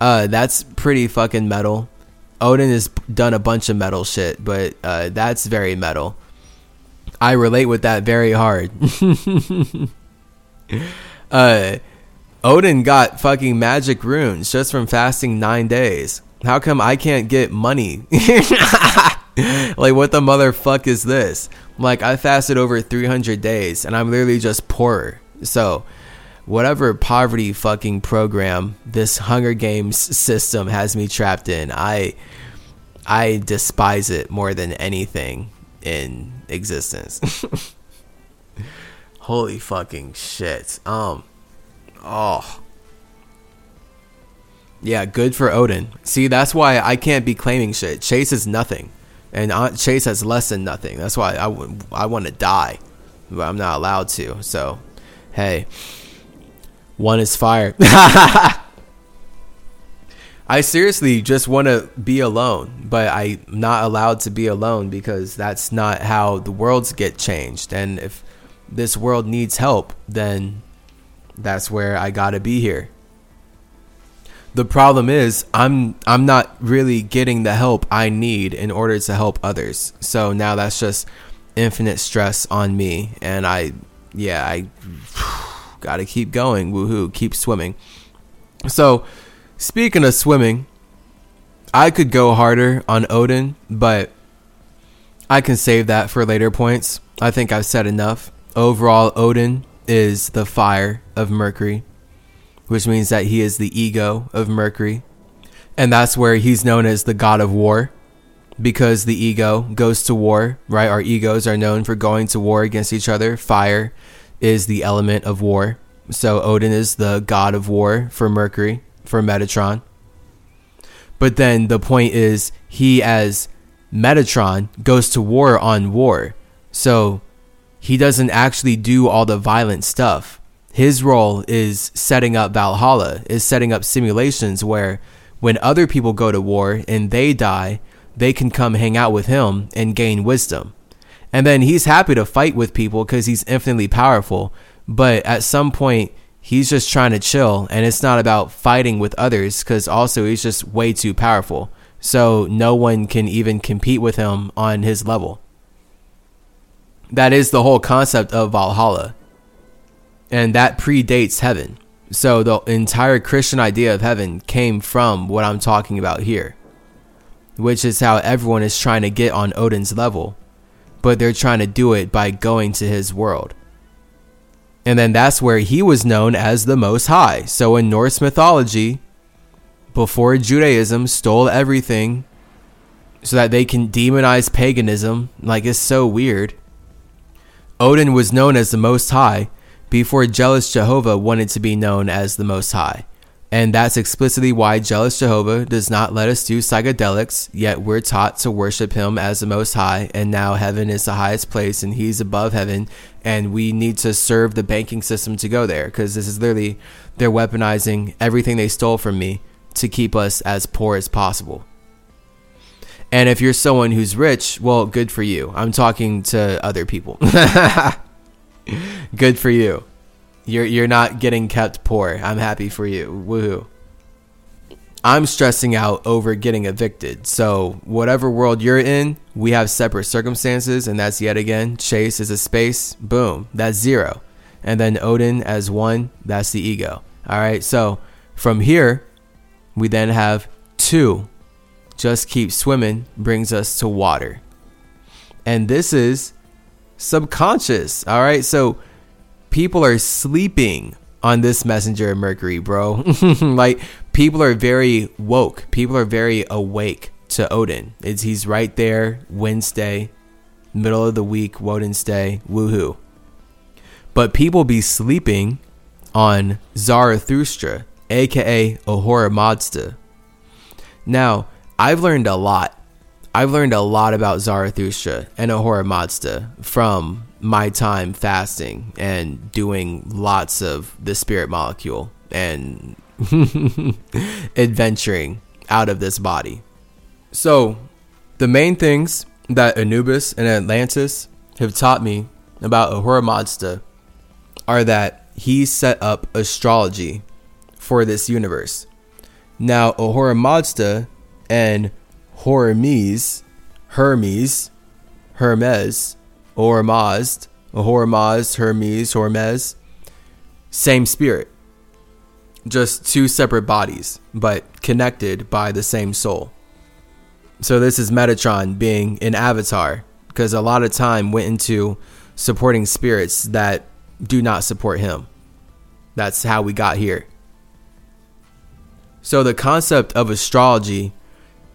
Uh, that's pretty fucking metal. Odin has done a bunch of metal shit, but uh, that's very metal. I relate with that very hard. uh, Odin got fucking magic runes just from fasting nine days. How come I can't get money? like, what the motherfuck is this? Like, I fasted over 300 days and I'm literally just poorer. So, whatever poverty fucking program this Hunger Games system has me trapped in, I I despise it more than anything in existence. Holy fucking shit. Um oh. Yeah, good for Odin. See, that's why I can't be claiming shit. Chase is nothing. And Chase has less than nothing. That's why I, w- I want to die. But I'm not allowed to. So, hey. One is fire. I seriously just want to be alone, but I'm not allowed to be alone because that's not how the worlds get changed. And if this world needs help, then that's where I got to be here. The problem is I'm I'm not really getting the help I need in order to help others. So now that's just infinite stress on me and I yeah, I got to keep going. Woohoo, keep swimming. So, Speaking of swimming, I could go harder on Odin, but I can save that for later points. I think I've said enough. Overall, Odin is the fire of Mercury, which means that he is the ego of Mercury. And that's where he's known as the god of war because the ego goes to war, right? Our egos are known for going to war against each other. Fire is the element of war. So Odin is the god of war for Mercury for Metatron. But then the point is, he as Metatron goes to war on war. So he doesn't actually do all the violent stuff. His role is setting up Valhalla, is setting up simulations where when other people go to war and they die, they can come hang out with him and gain wisdom. And then he's happy to fight with people because he's infinitely powerful. But at some point, he's just trying to chill and it's not about fighting with others because also he's just way too powerful. So no one can even compete with him on his level. That is the whole concept of valhalla. And that predates heaven. So the entire christian idea of heaven came from what i'm talking about here which is how everyone is trying to get on odin's level but they're trying to do it by going to his world and then that's where he was known as the Most High. So in Norse mythology, before Judaism stole everything so that they can demonize paganism, like it's so weird. Odin was known as the Most High before jealous Jehovah wanted to be known as the Most High. And that's explicitly why Jealous Jehovah does not let us do psychedelics, yet we're taught to worship him as the Most High, and now heaven is the highest place and he's above heaven, and we need to serve the banking system to go there because this is literally they're weaponizing everything they stole from me to keep us as poor as possible. And if you're someone who's rich, well, good for you. I'm talking to other people. good for you. You're you're not getting kept poor. I'm happy for you. Woohoo. I'm stressing out over getting evicted. So, whatever world you're in, we have separate circumstances, and that's yet again Chase is a space, boom, that's zero. And then Odin as one, that's the ego. All right, so from here, we then have two. Just keep swimming brings us to water. And this is subconscious. All right, so people are sleeping on this messenger of Mercury, bro. like people are very woke. People are very awake to Odin. It's he's right there Wednesday, middle of the week, Wednesday, woohoo. But people be sleeping on Zarathustra, aka Ahura Mazda. Now, I've learned a lot. I've learned a lot about Zarathustra and Ahura Mazda from my time fasting and doing lots of the spirit molecule and adventuring out of this body. So, the main things that Anubis and Atlantis have taught me about Ahura Mazda are that he set up astrology for this universe. Now, Ahura Mazda and Hermes, Hermes, Hermes or Mazd, Hormaz, Hermes, Hormez, same spirit. Just two separate bodies, but connected by the same soul. So this is Metatron being an avatar, because a lot of time went into supporting spirits that do not support him. That's how we got here. So the concept of astrology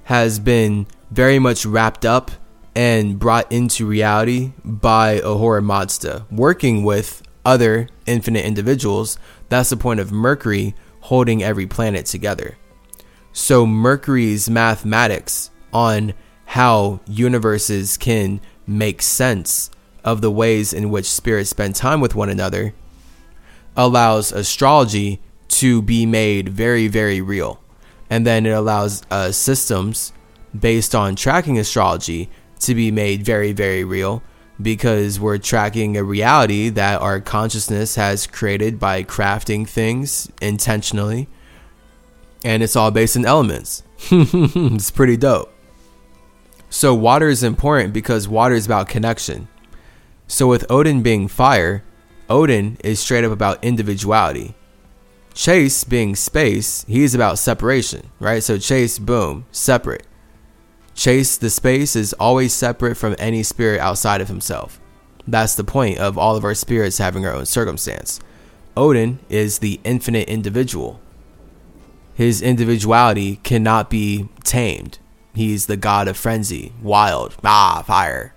has been very much wrapped up and brought into reality by Ahura Mazda, working with other infinite individuals. That's the point of Mercury holding every planet together. So, Mercury's mathematics on how universes can make sense of the ways in which spirits spend time with one another allows astrology to be made very, very real. And then it allows uh, systems based on tracking astrology to be made very, very real because we're tracking a reality that our consciousness has created by crafting things intentionally. And it's all based in elements. it's pretty dope. So, water is important because water is about connection. So, with Odin being fire, Odin is straight up about individuality. Chase being space, he's about separation, right? So, Chase, boom, separate. Chase, the space, is always separate from any spirit outside of himself. That's the point of all of our spirits having our own circumstance. Odin is the infinite individual. His individuality cannot be tamed. He's the god of frenzy, wild, ah, fire.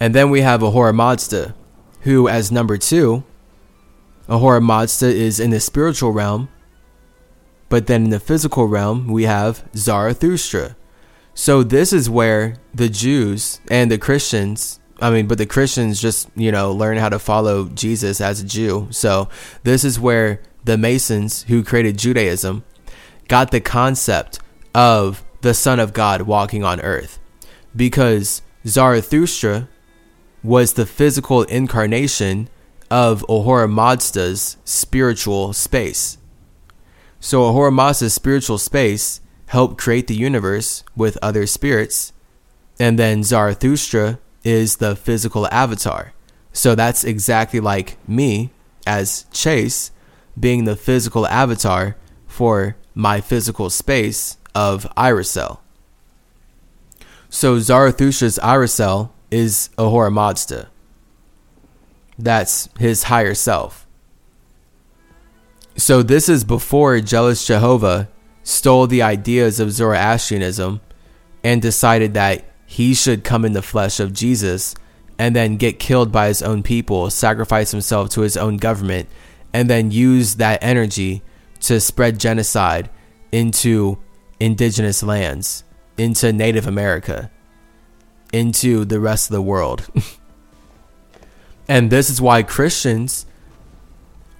And then we have Ahura Mazda, who, as number two, Ahura Mazda is in the spiritual realm but then in the physical realm, we have Zarathustra. So this is where the Jews and the Christians, I mean, but the Christians just, you know, learn how to follow Jesus as a Jew. So this is where the Masons who created Judaism got the concept of the Son of God walking on earth. Because Zarathustra was the physical incarnation of Ahura Mazda's spiritual space. So Ahura Mazda's spiritual space helped create the universe with other spirits, and then Zarathustra is the physical avatar. So that's exactly like me as Chase being the physical avatar for my physical space of Iracel. So Zarathustra's Iracel is Ahura Mazda. That's his higher self. So this is before Jealous Jehovah stole the ideas of Zoroastrianism and decided that he should come in the flesh of Jesus and then get killed by his own people, sacrifice himself to his own government, and then use that energy to spread genocide into indigenous lands, into Native America, into the rest of the world. and this is why Christians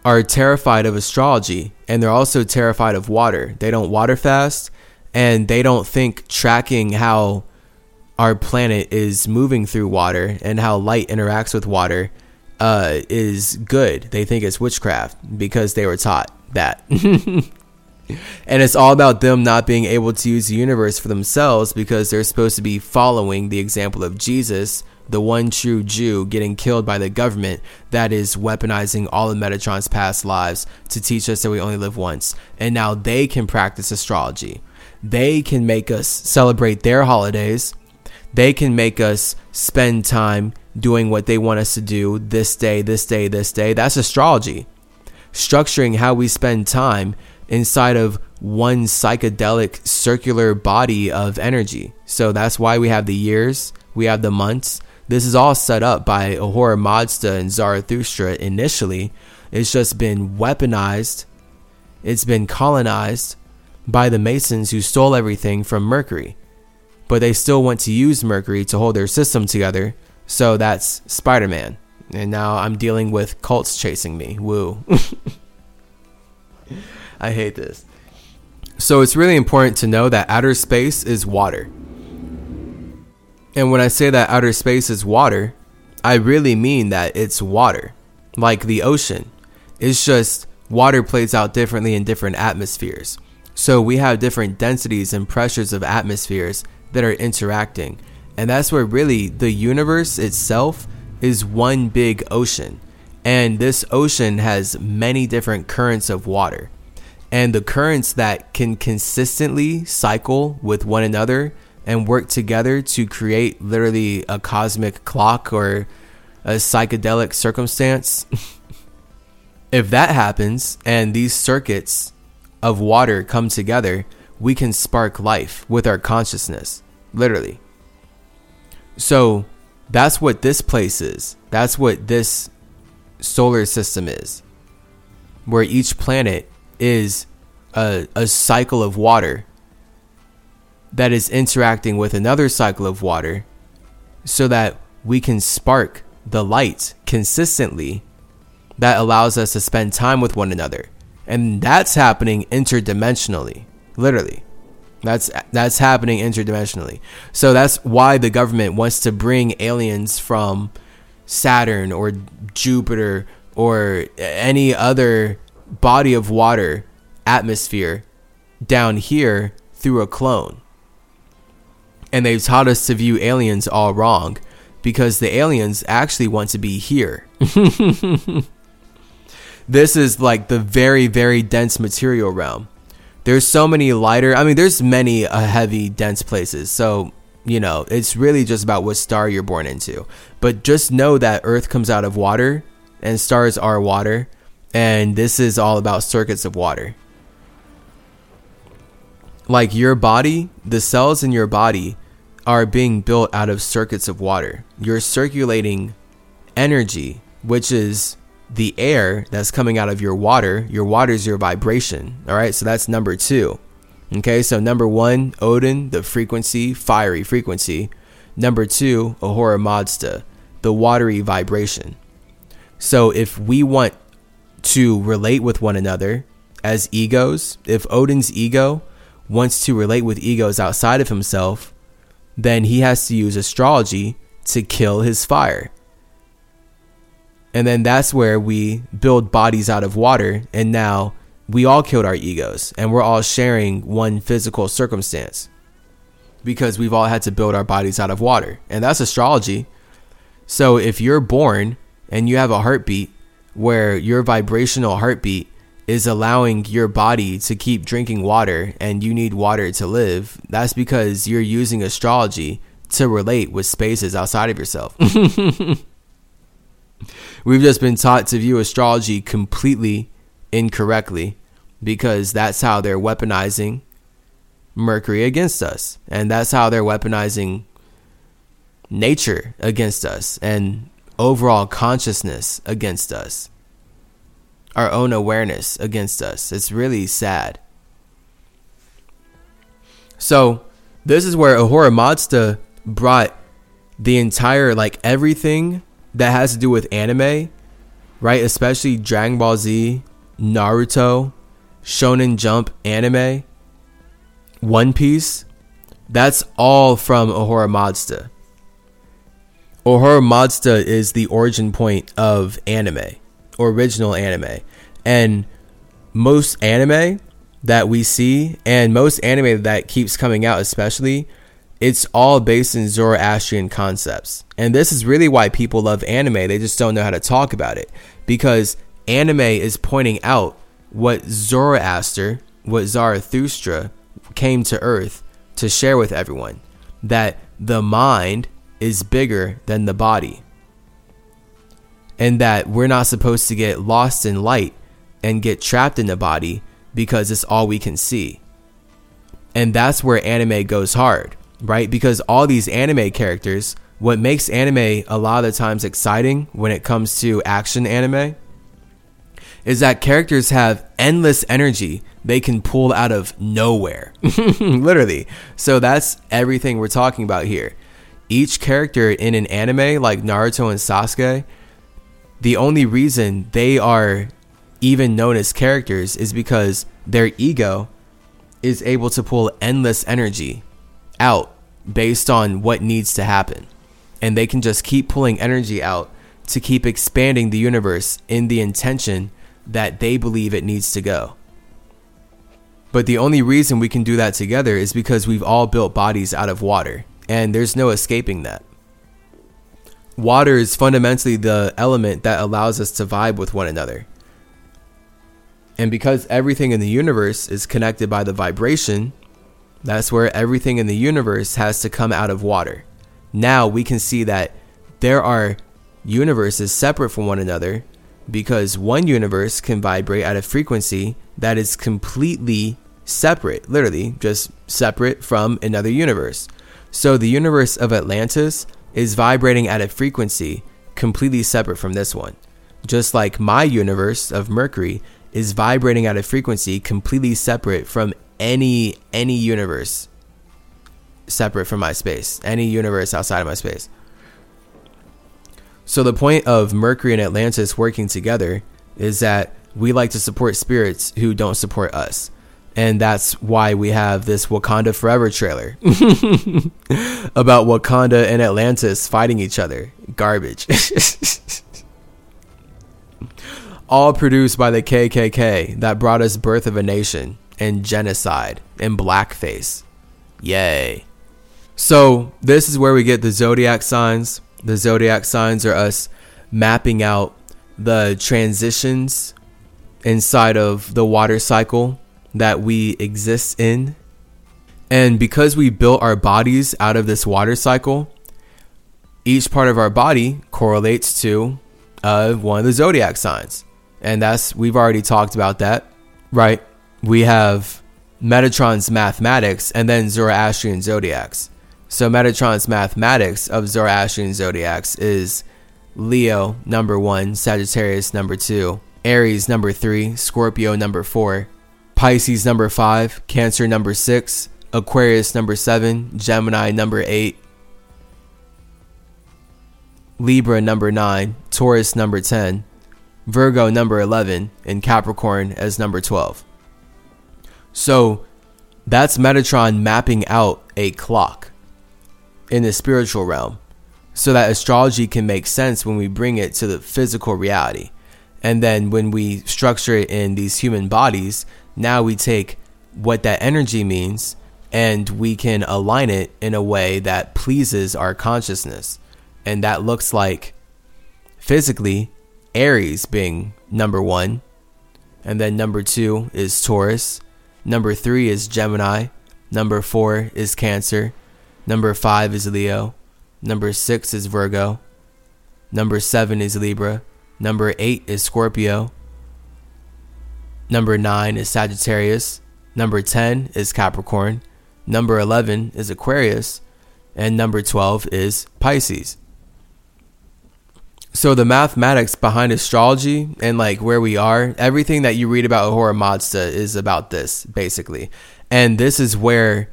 are terrified of astrology and they're also terrified of water. They don't water fast and they don't think tracking how our planet is moving through water and how light interacts with water uh, is good. They think it's witchcraft because they were taught that. and it's all about them not being able to use the universe for themselves because they're supposed to be following the example of Jesus the one true Jew getting killed by the government that is weaponizing all of Metatron's past lives to teach us that we only live once. And now they can practice astrology. They can make us celebrate their holidays. They can make us spend time doing what they want us to do this day, this day, this day. That's astrology. Structuring how we spend time inside of one psychedelic circular body of energy. So that's why we have the years, we have the months, this is all set up by Ahura Mazda and Zarathustra initially. It's just been weaponized. It's been colonized by the Masons who stole everything from Mercury. But they still want to use Mercury to hold their system together. So that's Spider Man. And now I'm dealing with cults chasing me. Woo. I hate this. So it's really important to know that outer space is water. And when I say that outer space is water, I really mean that it's water, like the ocean. It's just water plays out differently in different atmospheres. So we have different densities and pressures of atmospheres that are interacting. And that's where really the universe itself is one big ocean. And this ocean has many different currents of water. And the currents that can consistently cycle with one another and work together to create literally a cosmic clock or a psychedelic circumstance. if that happens and these circuits of water come together, we can spark life with our consciousness, literally. So that's what this place is. That's what this solar system is, where each planet is a, a cycle of water that is interacting with another cycle of water so that we can spark the light consistently that allows us to spend time with one another. And that's happening interdimensionally, literally. That's that's happening interdimensionally. So that's why the government wants to bring aliens from Saturn or Jupiter or any other body of water atmosphere down here through a clone. And they've taught us to view aliens all wrong because the aliens actually want to be here. this is like the very, very dense material realm. There's so many lighter, I mean, there's many uh, heavy, dense places. So, you know, it's really just about what star you're born into. But just know that Earth comes out of water and stars are water. And this is all about circuits of water. Like your body, the cells in your body are being built out of circuits of water. You're circulating energy, which is the air that's coming out of your water. Your water is your vibration. All right, so that's number two. Okay, so number one, Odin, the frequency, fiery frequency. Number two, Ahura Mazda, the watery vibration. So if we want to relate with one another as egos, if Odin's ego wants to relate with egos outside of himself, then he has to use astrology to kill his fire. And then that's where we build bodies out of water. And now we all killed our egos and we're all sharing one physical circumstance because we've all had to build our bodies out of water. And that's astrology. So if you're born and you have a heartbeat where your vibrational heartbeat is allowing your body to keep drinking water and you need water to live, that's because you're using astrology to relate with spaces outside of yourself. We've just been taught to view astrology completely incorrectly because that's how they're weaponizing Mercury against us. And that's how they're weaponizing nature against us and overall consciousness against us our own awareness against us. It's really sad. So, this is where Ahura Mazda brought the entire, like everything that has to do with anime, right? Especially Dragon Ball Z, Naruto, Shonen Jump anime, One Piece. That's all from Ahura Mazda. Ahura Mazda is the origin point of anime original anime. And most anime that we see, and most anime that keeps coming out, especially, it's all based in Zoroastrian concepts. And this is really why people love anime. They just don't know how to talk about it. Because anime is pointing out what Zoroaster, what Zarathustra came to Earth to share with everyone that the mind is bigger than the body and that we're not supposed to get lost in light and get trapped in the body because it's all we can see. And that's where anime goes hard, right? Because all these anime characters, what makes anime a lot of the times exciting when it comes to action anime is that characters have endless energy they can pull out of nowhere. Literally. So that's everything we're talking about here. Each character in an anime like Naruto and Sasuke the only reason they are even known as characters is because their ego is able to pull endless energy out based on what needs to happen. And they can just keep pulling energy out to keep expanding the universe in the intention that they believe it needs to go. But the only reason we can do that together is because we've all built bodies out of water, and there's no escaping that water is fundamentally the element that allows us to vibe with one another. And because everything in the universe is connected by the vibration, that's where everything in the universe has to come out of water. Now we can see that there are universes separate from one another because one universe can vibrate at a frequency that is completely separate, literally just separate from another universe. So the universe of Atlantis is vibrating at a frequency completely separate from this one. Just like my universe of Mercury is vibrating at a frequency completely separate from any any universe separate from my space, any universe outside of my space. So the point of Mercury and Atlantis working together is that we like to support spirits who don't support us. And that's why we have this Wakanda Forever trailer about Wakanda and Atlantis fighting each other. Garbage. All produced by the KKK that brought us Birth of a Nation and genocide and blackface. Yay. So, this is where we get the zodiac signs. The zodiac signs are us mapping out the transitions inside of the water cycle that we exist in. And because we built our bodies out of this water cycle, each part of our body correlates to uh, one of the zodiac signs. And that's, we've already talked about that, right? We have Metatron's mathematics and then Zoroastrian zodiacs. So Metatron's mathematics of Zoroastrian zodiacs is Leo number one, Sagittarius number two, Aries number three, Scorpio number four, Pisces number five, Cancer number six, Aquarius number seven, Gemini number eight, Libra number nine, Taurus number 10, Virgo number 11, and Capricorn as number 12. So that's Metatron mapping out a clock in the spiritual realm so that astrology can make sense when we bring it to the physical reality. And then when we structure it in these human bodies, now we take what that energy means and we can align it in a way that pleases our consciousness. And that looks like physically Aries being number one. And then number two is Taurus. Number three is Gemini. Number four is Cancer. Number five is Leo. Number six is Virgo. Number seven is Libra. Number eight is Scorpio. Number nine is Sagittarius. Number 10 is Capricorn. Number 11 is Aquarius. And number 12 is Pisces. So the mathematics behind astrology and like where we are, everything that you read about Ahura Mazda is about this basically. And this is where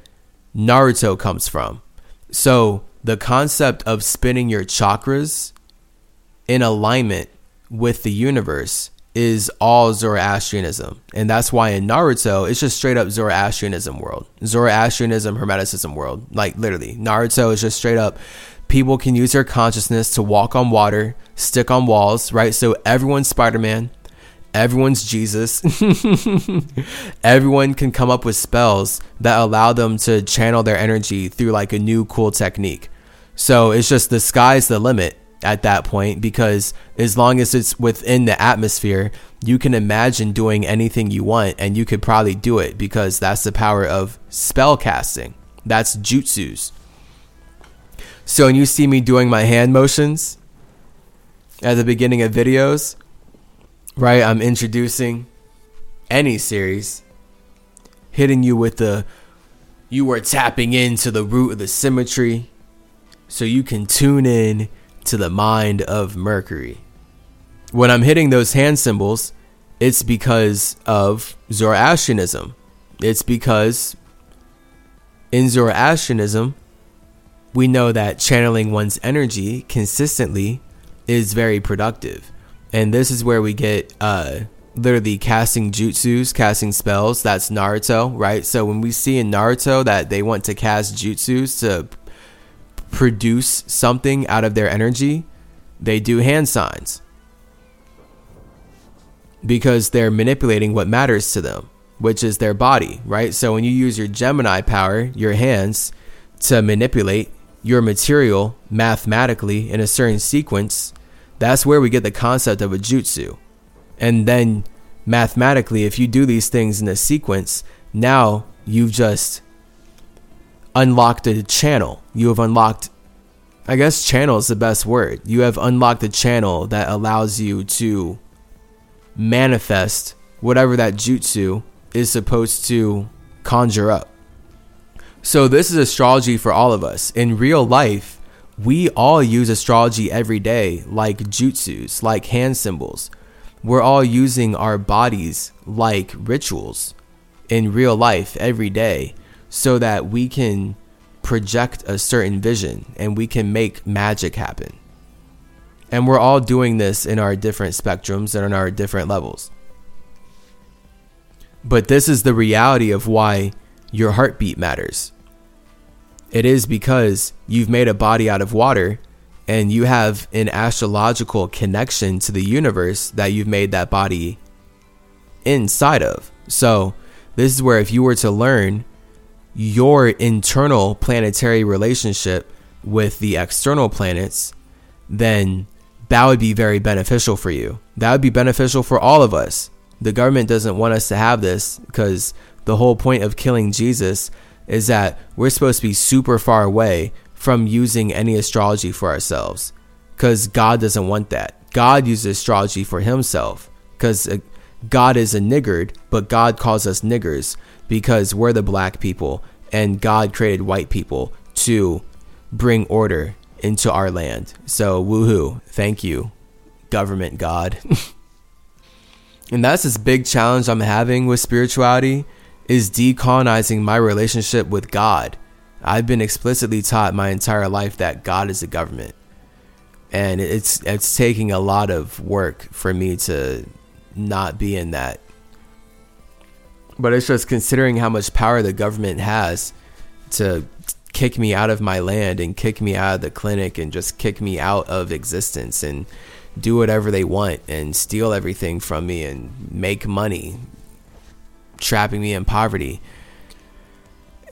Naruto comes from. So the concept of spinning your chakras in alignment with the universe is all Zoroastrianism. And that's why in Naruto, it's just straight up Zoroastrianism world. Zoroastrianism, Hermeticism world. Like literally. Naruto is just straight up people can use their consciousness to walk on water, stick on walls, right? So everyone's Spider Man, everyone's Jesus. Everyone can come up with spells that allow them to channel their energy through like a new cool technique. So it's just the sky's the limit at that point because as long as it's within the atmosphere, you can imagine doing anything you want and you could probably do it because that's the power of spell casting. That's jutsus. So when you see me doing my hand motions at the beginning of videos, right? I'm introducing any series, hitting you with the you are tapping into the root of the symmetry so you can tune in to the mind of Mercury. When I'm hitting those hand symbols, it's because of Zoroastrianism. It's because in Zoroastrianism, we know that channeling one's energy consistently is very productive. And this is where we get uh, literally casting jutsus, casting spells. That's Naruto, right? So when we see in Naruto that they want to cast jutsus to produce something out of their energy, they do hand signs because they're manipulating what matters to them, which is their body, right? So when you use your Gemini power, your hands, to manipulate your material mathematically in a certain sequence, that's where we get the concept of a jutsu. And then mathematically, if you do these things in a sequence, now you've just unlocked a channel. You have unlocked, I guess, channel is the best word. You have unlocked a channel that allows you to manifest whatever that jutsu is supposed to conjure up. So, this is astrology for all of us. In real life, we all use astrology every day, like jutsus, like hand symbols. We're all using our bodies like rituals in real life every day so that we can project a certain vision and we can make magic happen. And we're all doing this in our different spectrums and on our different levels. But this is the reality of why your heartbeat matters. It is because you've made a body out of water and you have an astrological connection to the universe that you've made that body inside of. So, this is where if you were to learn your internal planetary relationship with the external planets, then that would be very beneficial for you. That would be beneficial for all of us. The government doesn't want us to have this because the whole point of killing Jesus is that we're supposed to be super far away from using any astrology for ourselves because God doesn't want that. God uses astrology for himself because uh, God is a niggard, but God calls us niggers because we're the black people and God created white people to bring order into our land. So, woohoo. Thank you, government God. and that's this big challenge I'm having with spirituality is decolonizing my relationship with God. I've been explicitly taught my entire life that God is the government. And it's it's taking a lot of work for me to not be in that. But it's just considering how much power the government has to kick me out of my land and kick me out of the clinic and just kick me out of existence and do whatever they want and steal everything from me and make money, trapping me in poverty.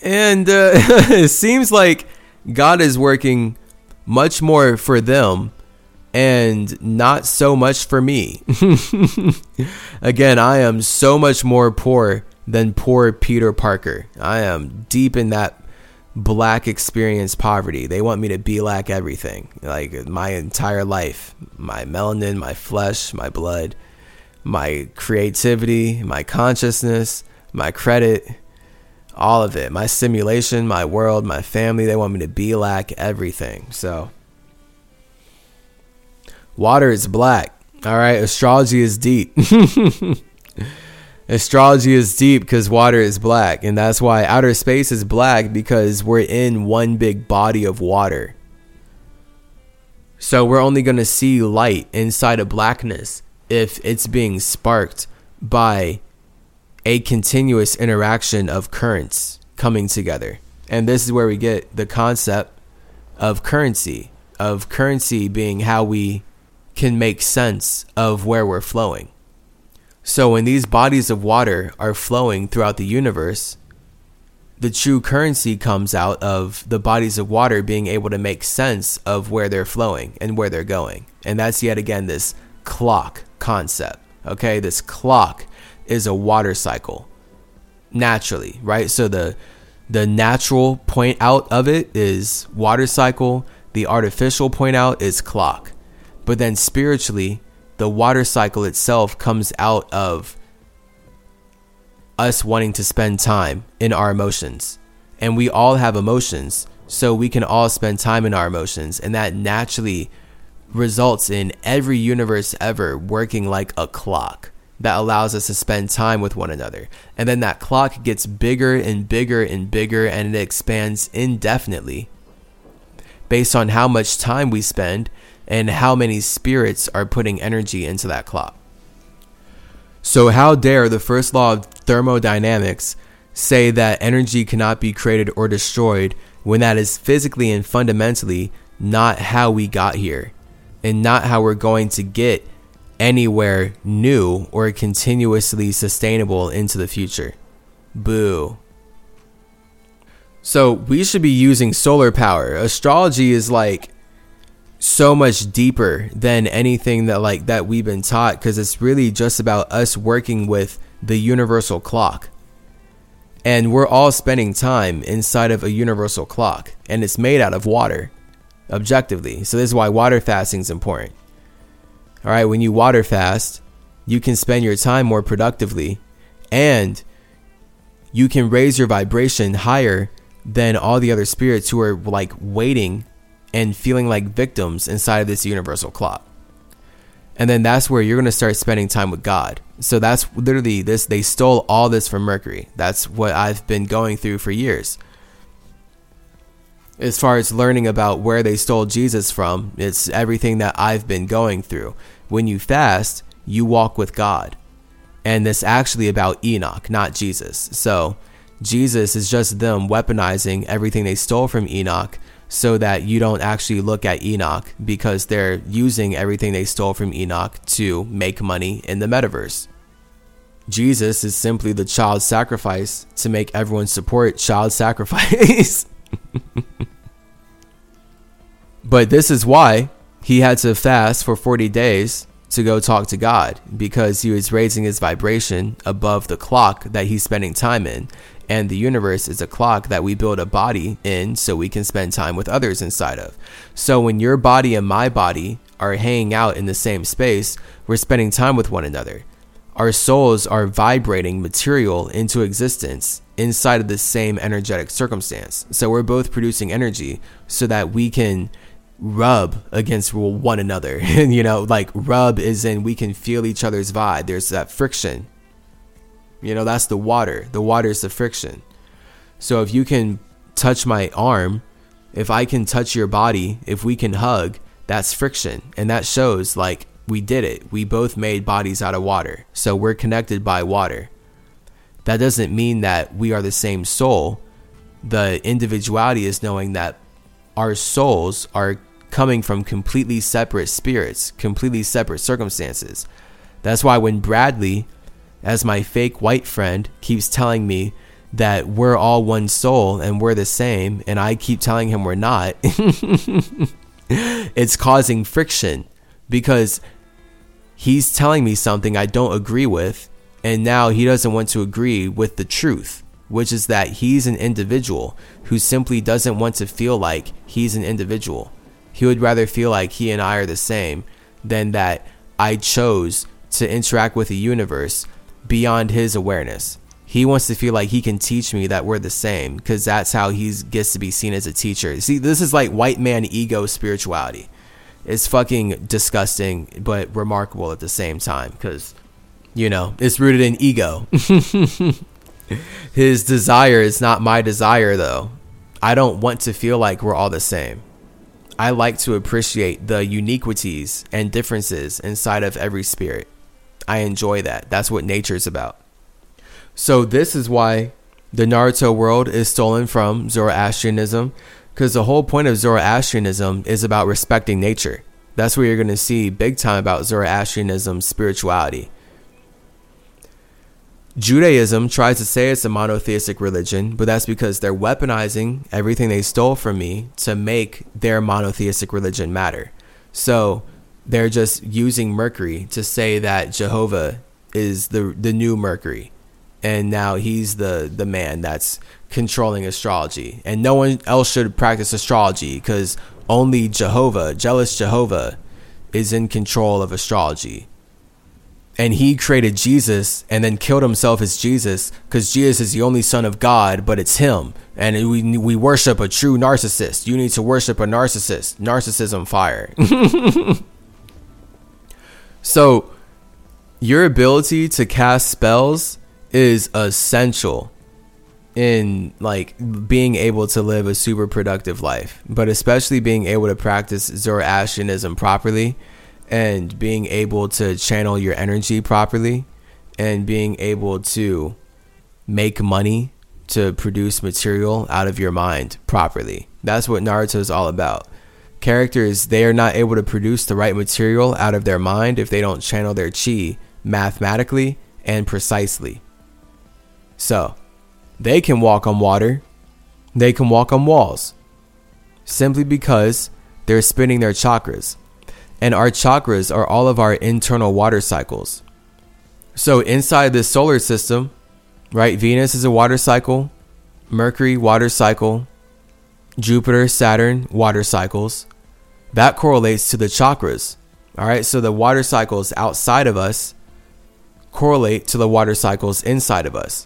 And uh, it seems like God is working much more for them and not so much for me. Again, I am so much more poor than poor Peter Parker. I am deep in that black experience poverty. They want me to be like everything, like my entire life, my melanin, my flesh, my blood, my creativity, my consciousness, my credit, all of it, my simulation, my world, my family. They want me to be like everything. So Water is black. All right. Astrology is deep. Astrology is deep because water is black. And that's why outer space is black because we're in one big body of water. So we're only going to see light inside of blackness if it's being sparked by a continuous interaction of currents coming together. And this is where we get the concept of currency, of currency being how we can make sense of where we're flowing. So when these bodies of water are flowing throughout the universe, the true currency comes out of the bodies of water being able to make sense of where they're flowing and where they're going. And that's yet again this clock concept. Okay, this clock is a water cycle naturally, right? So the the natural point out of it is water cycle, the artificial point out is clock. But then spiritually, the water cycle itself comes out of us wanting to spend time in our emotions. And we all have emotions, so we can all spend time in our emotions. And that naturally results in every universe ever working like a clock that allows us to spend time with one another. And then that clock gets bigger and bigger and bigger and it expands indefinitely based on how much time we spend and how many spirits are putting energy into that clock. So, how dare the first law of thermodynamics say that energy cannot be created or destroyed when that is physically and fundamentally not how we got here and not how we're going to get anywhere new or continuously sustainable into the future? Boo. So, we should be using solar power. Astrology is like so much deeper than anything that like that we've been taught because it's really just about us working with the universal clock. And we're all spending time inside of a universal clock and it's made out of water objectively. So this is why water fasting is important. All right when you water fast you can spend your time more productively and you can raise your vibration higher than all the other spirits who are like waiting and feeling like victims inside of this universal clock. And then that's where you're going to start spending time with God. So that's literally this. They stole all this from Mercury. That's what I've been going through for years. As far as learning about where they stole Jesus from, it's everything that I've been going through. When you fast, you walk with God. And this actually about Enoch, not Jesus. So Jesus is just them weaponizing everything they stole from Enoch so that you don't actually look at Enoch because they're using everything they stole from Enoch to make money in the metaverse. Jesus is simply the child sacrifice to make everyone support child sacrifice. but this is why he had to fast for 40 days to go talk to God because he was raising his vibration above the clock that he's spending time in. And the universe is a clock that we build a body in so we can spend time with others inside of. So when your body and my body are hanging out in the same space, we're spending time with one another. Our souls are vibrating material into existence inside of the same energetic circumstance. So we're both producing energy so that we can rub against one another. You know, like rub is in we can feel each other's vibe. There's that friction. You know, that's the water. The water is the friction. So if you can touch my arm, if I can touch your body, if we can hug, that's friction. And that shows like we did it. We both made bodies out of water. So we're connected by water. That doesn't mean that we are the same soul. The individuality is knowing that our souls are coming from completely separate spirits, completely separate circumstances. That's why when Bradley as my fake white friend keeps telling me that we're all one soul and we're the same, and I keep telling him we're not, it's causing friction because he's telling me something I don't agree with, and now he doesn't want to agree with the truth, which is that he's an individual who simply doesn't want to feel like he's an individual. He would rather feel like he and I are the same than that I chose to interact with the universe beyond his awareness. He wants to feel like he can teach me that we're the same because that's how he gets to be seen as a teacher. See, this is like white man ego spirituality. It's fucking disgusting, but remarkable at the same time because, you know, it's rooted in ego. His desire is not my desire, though. I don't want to feel like we're all the same. I like to appreciate the uniquities and differences inside of every spirit. I enjoy that. That's what nature is about. So this is why the Naruto world is stolen from Zoroastrianism because the whole point of Zoroastrianism is about respecting nature. That's where you're going to see big time about Zoroastrianism spirituality. Judaism tries to say it's a monotheistic religion, but that's because they're weaponizing everything they stole from me to make their monotheistic religion matter. So they're just using Mercury to say that Jehovah is the the new Mercury, and now he's the the man that's controlling astrology, and no one else should practice astrology because only Jehovah, jealous Jehovah, is in control of astrology. And he created Jesus and then killed himself as Jesus because Jesus is the only son of God, but it's him. And we, we worship a true narcissist. You need to worship a narcissist. Narcissism fire. So, your ability to cast spells is essential in like being able to live a super productive life, but especially being able to practice Zoroastrianism properly and being able to channel your energy properly and being able to make money to produce material out of your mind properly. That's what Naruto is all about characters they are not able to produce the right material out of their mind if they don't channel their chi mathematically and precisely. So, they can walk on water, they can walk on walls simply because they're spinning their chakras. And our chakras are all of our internal water cycles. So, inside this solar system, right, Venus is a water cycle, Mercury, water cycle, Jupiter, Saturn, water cycles, that correlates to the chakras. All right, so the water cycles outside of us correlate to the water cycles inside of us.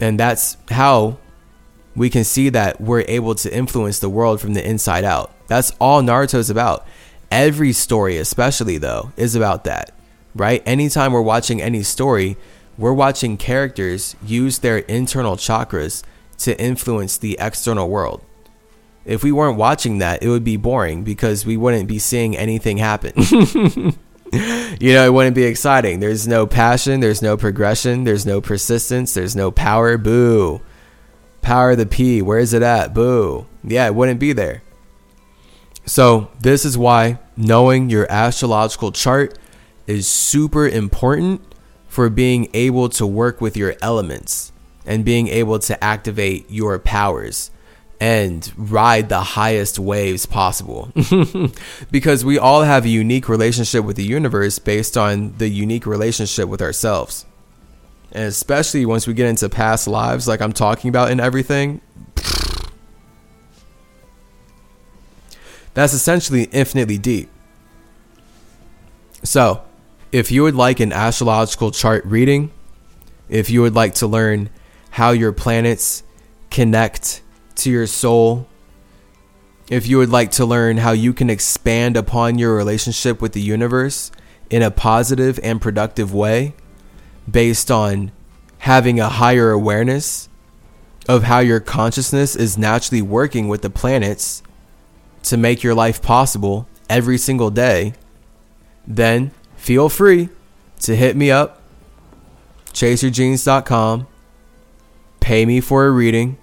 And that's how we can see that we're able to influence the world from the inside out. That's all Naruto's about. Every story, especially though, is about that, right? Anytime we're watching any story, we're watching characters use their internal chakras to influence the external world if we weren't watching that, it would be boring because we wouldn't be seeing anything happen. you know, it wouldn't be exciting. There's no passion, there's no progression, there's no persistence, there's no power. Boo. Power the P, where is it at? Boo. Yeah, it wouldn't be there. So, this is why knowing your astrological chart is super important for being able to work with your elements and being able to activate your powers and ride the highest waves possible. because we all have a unique relationship with the universe based on the unique relationship with ourselves. And especially once we get into past lives, like I'm talking about in everything, that's essentially infinitely deep. So, if you would like an astrological chart reading, if you would like to learn how your planets connect to your soul, if you would like to learn how you can expand upon your relationship with the universe in a positive and productive way based on having a higher awareness of how your consciousness is naturally working with the planets to make your life possible every single day, then feel free to hit me up, chaseyourgenes.com, pay me for a reading.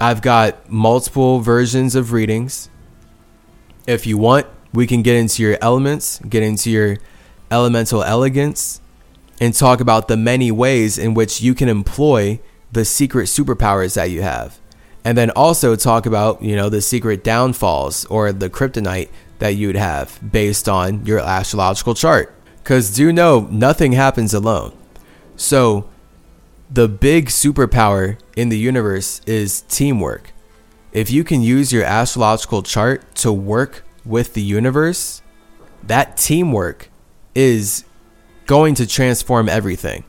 I've got multiple versions of readings. If you want, we can get into your elements, get into your elemental elegance, and talk about the many ways in which you can employ the secret superpowers that you have. And then also talk about, you know, the secret downfalls or the kryptonite that you'd have based on your astrological chart. Because do know nothing happens alone. So the big superpower in the universe is teamwork. If you can use your astrological chart to work with the universe, that teamwork is going to transform everything.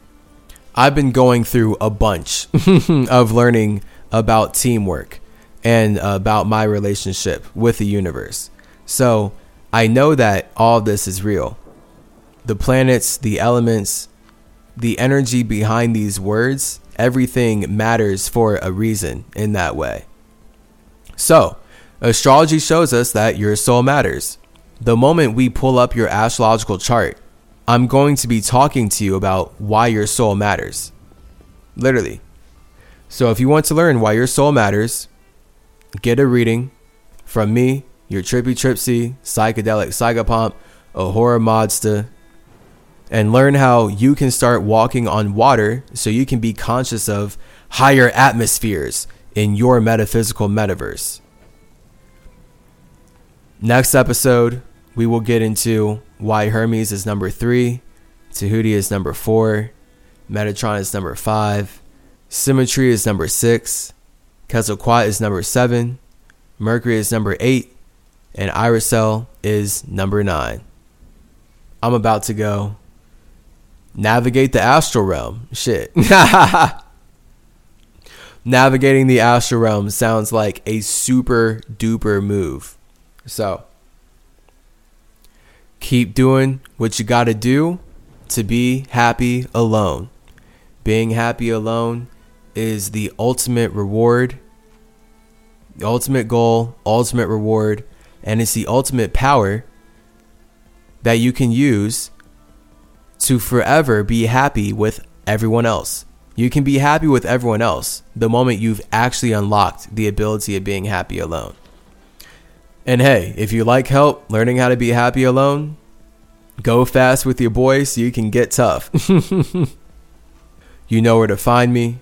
I've been going through a bunch of learning about teamwork and about my relationship with the universe. So I know that all this is real. The planets, the elements, the energy behind these words, everything matters for a reason in that way. So, astrology shows us that your soul matters. The moment we pull up your astrological chart, I'm going to be talking to you about why your soul matters. Literally. So, if you want to learn why your soul matters, get a reading from me, your trippy tripsy, psychedelic psychopomp, Ahura Mazda, and learn how you can start walking on water so you can be conscious of higher atmospheres in your metaphysical metaverse. Next episode, we will get into why Hermes is number three, Tahuti is number four, Metatron is number five, Symmetry is number six, Quetzalcoatl is number seven, Mercury is number eight, and Iracel is number nine. I'm about to go navigate the astral realm. Shit. Navigating the astral realm sounds like a super duper move. So, keep doing what you got to do to be happy alone. Being happy alone is the ultimate reward, the ultimate goal, ultimate reward, and it's the ultimate power that you can use to forever be happy with everyone else. You can be happy with everyone else the moment you've actually unlocked the ability of being happy alone. And hey, if you like help learning how to be happy alone, go fast with your boy so you can get tough. you know where to find me.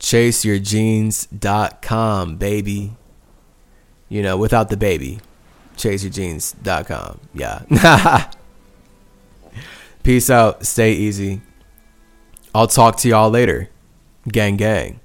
ChaseYourGenes.com, baby. You know, without the baby. ChaseYourGenes.com. Yeah. Peace out. Stay easy. I'll talk to y'all later. Gang, gang.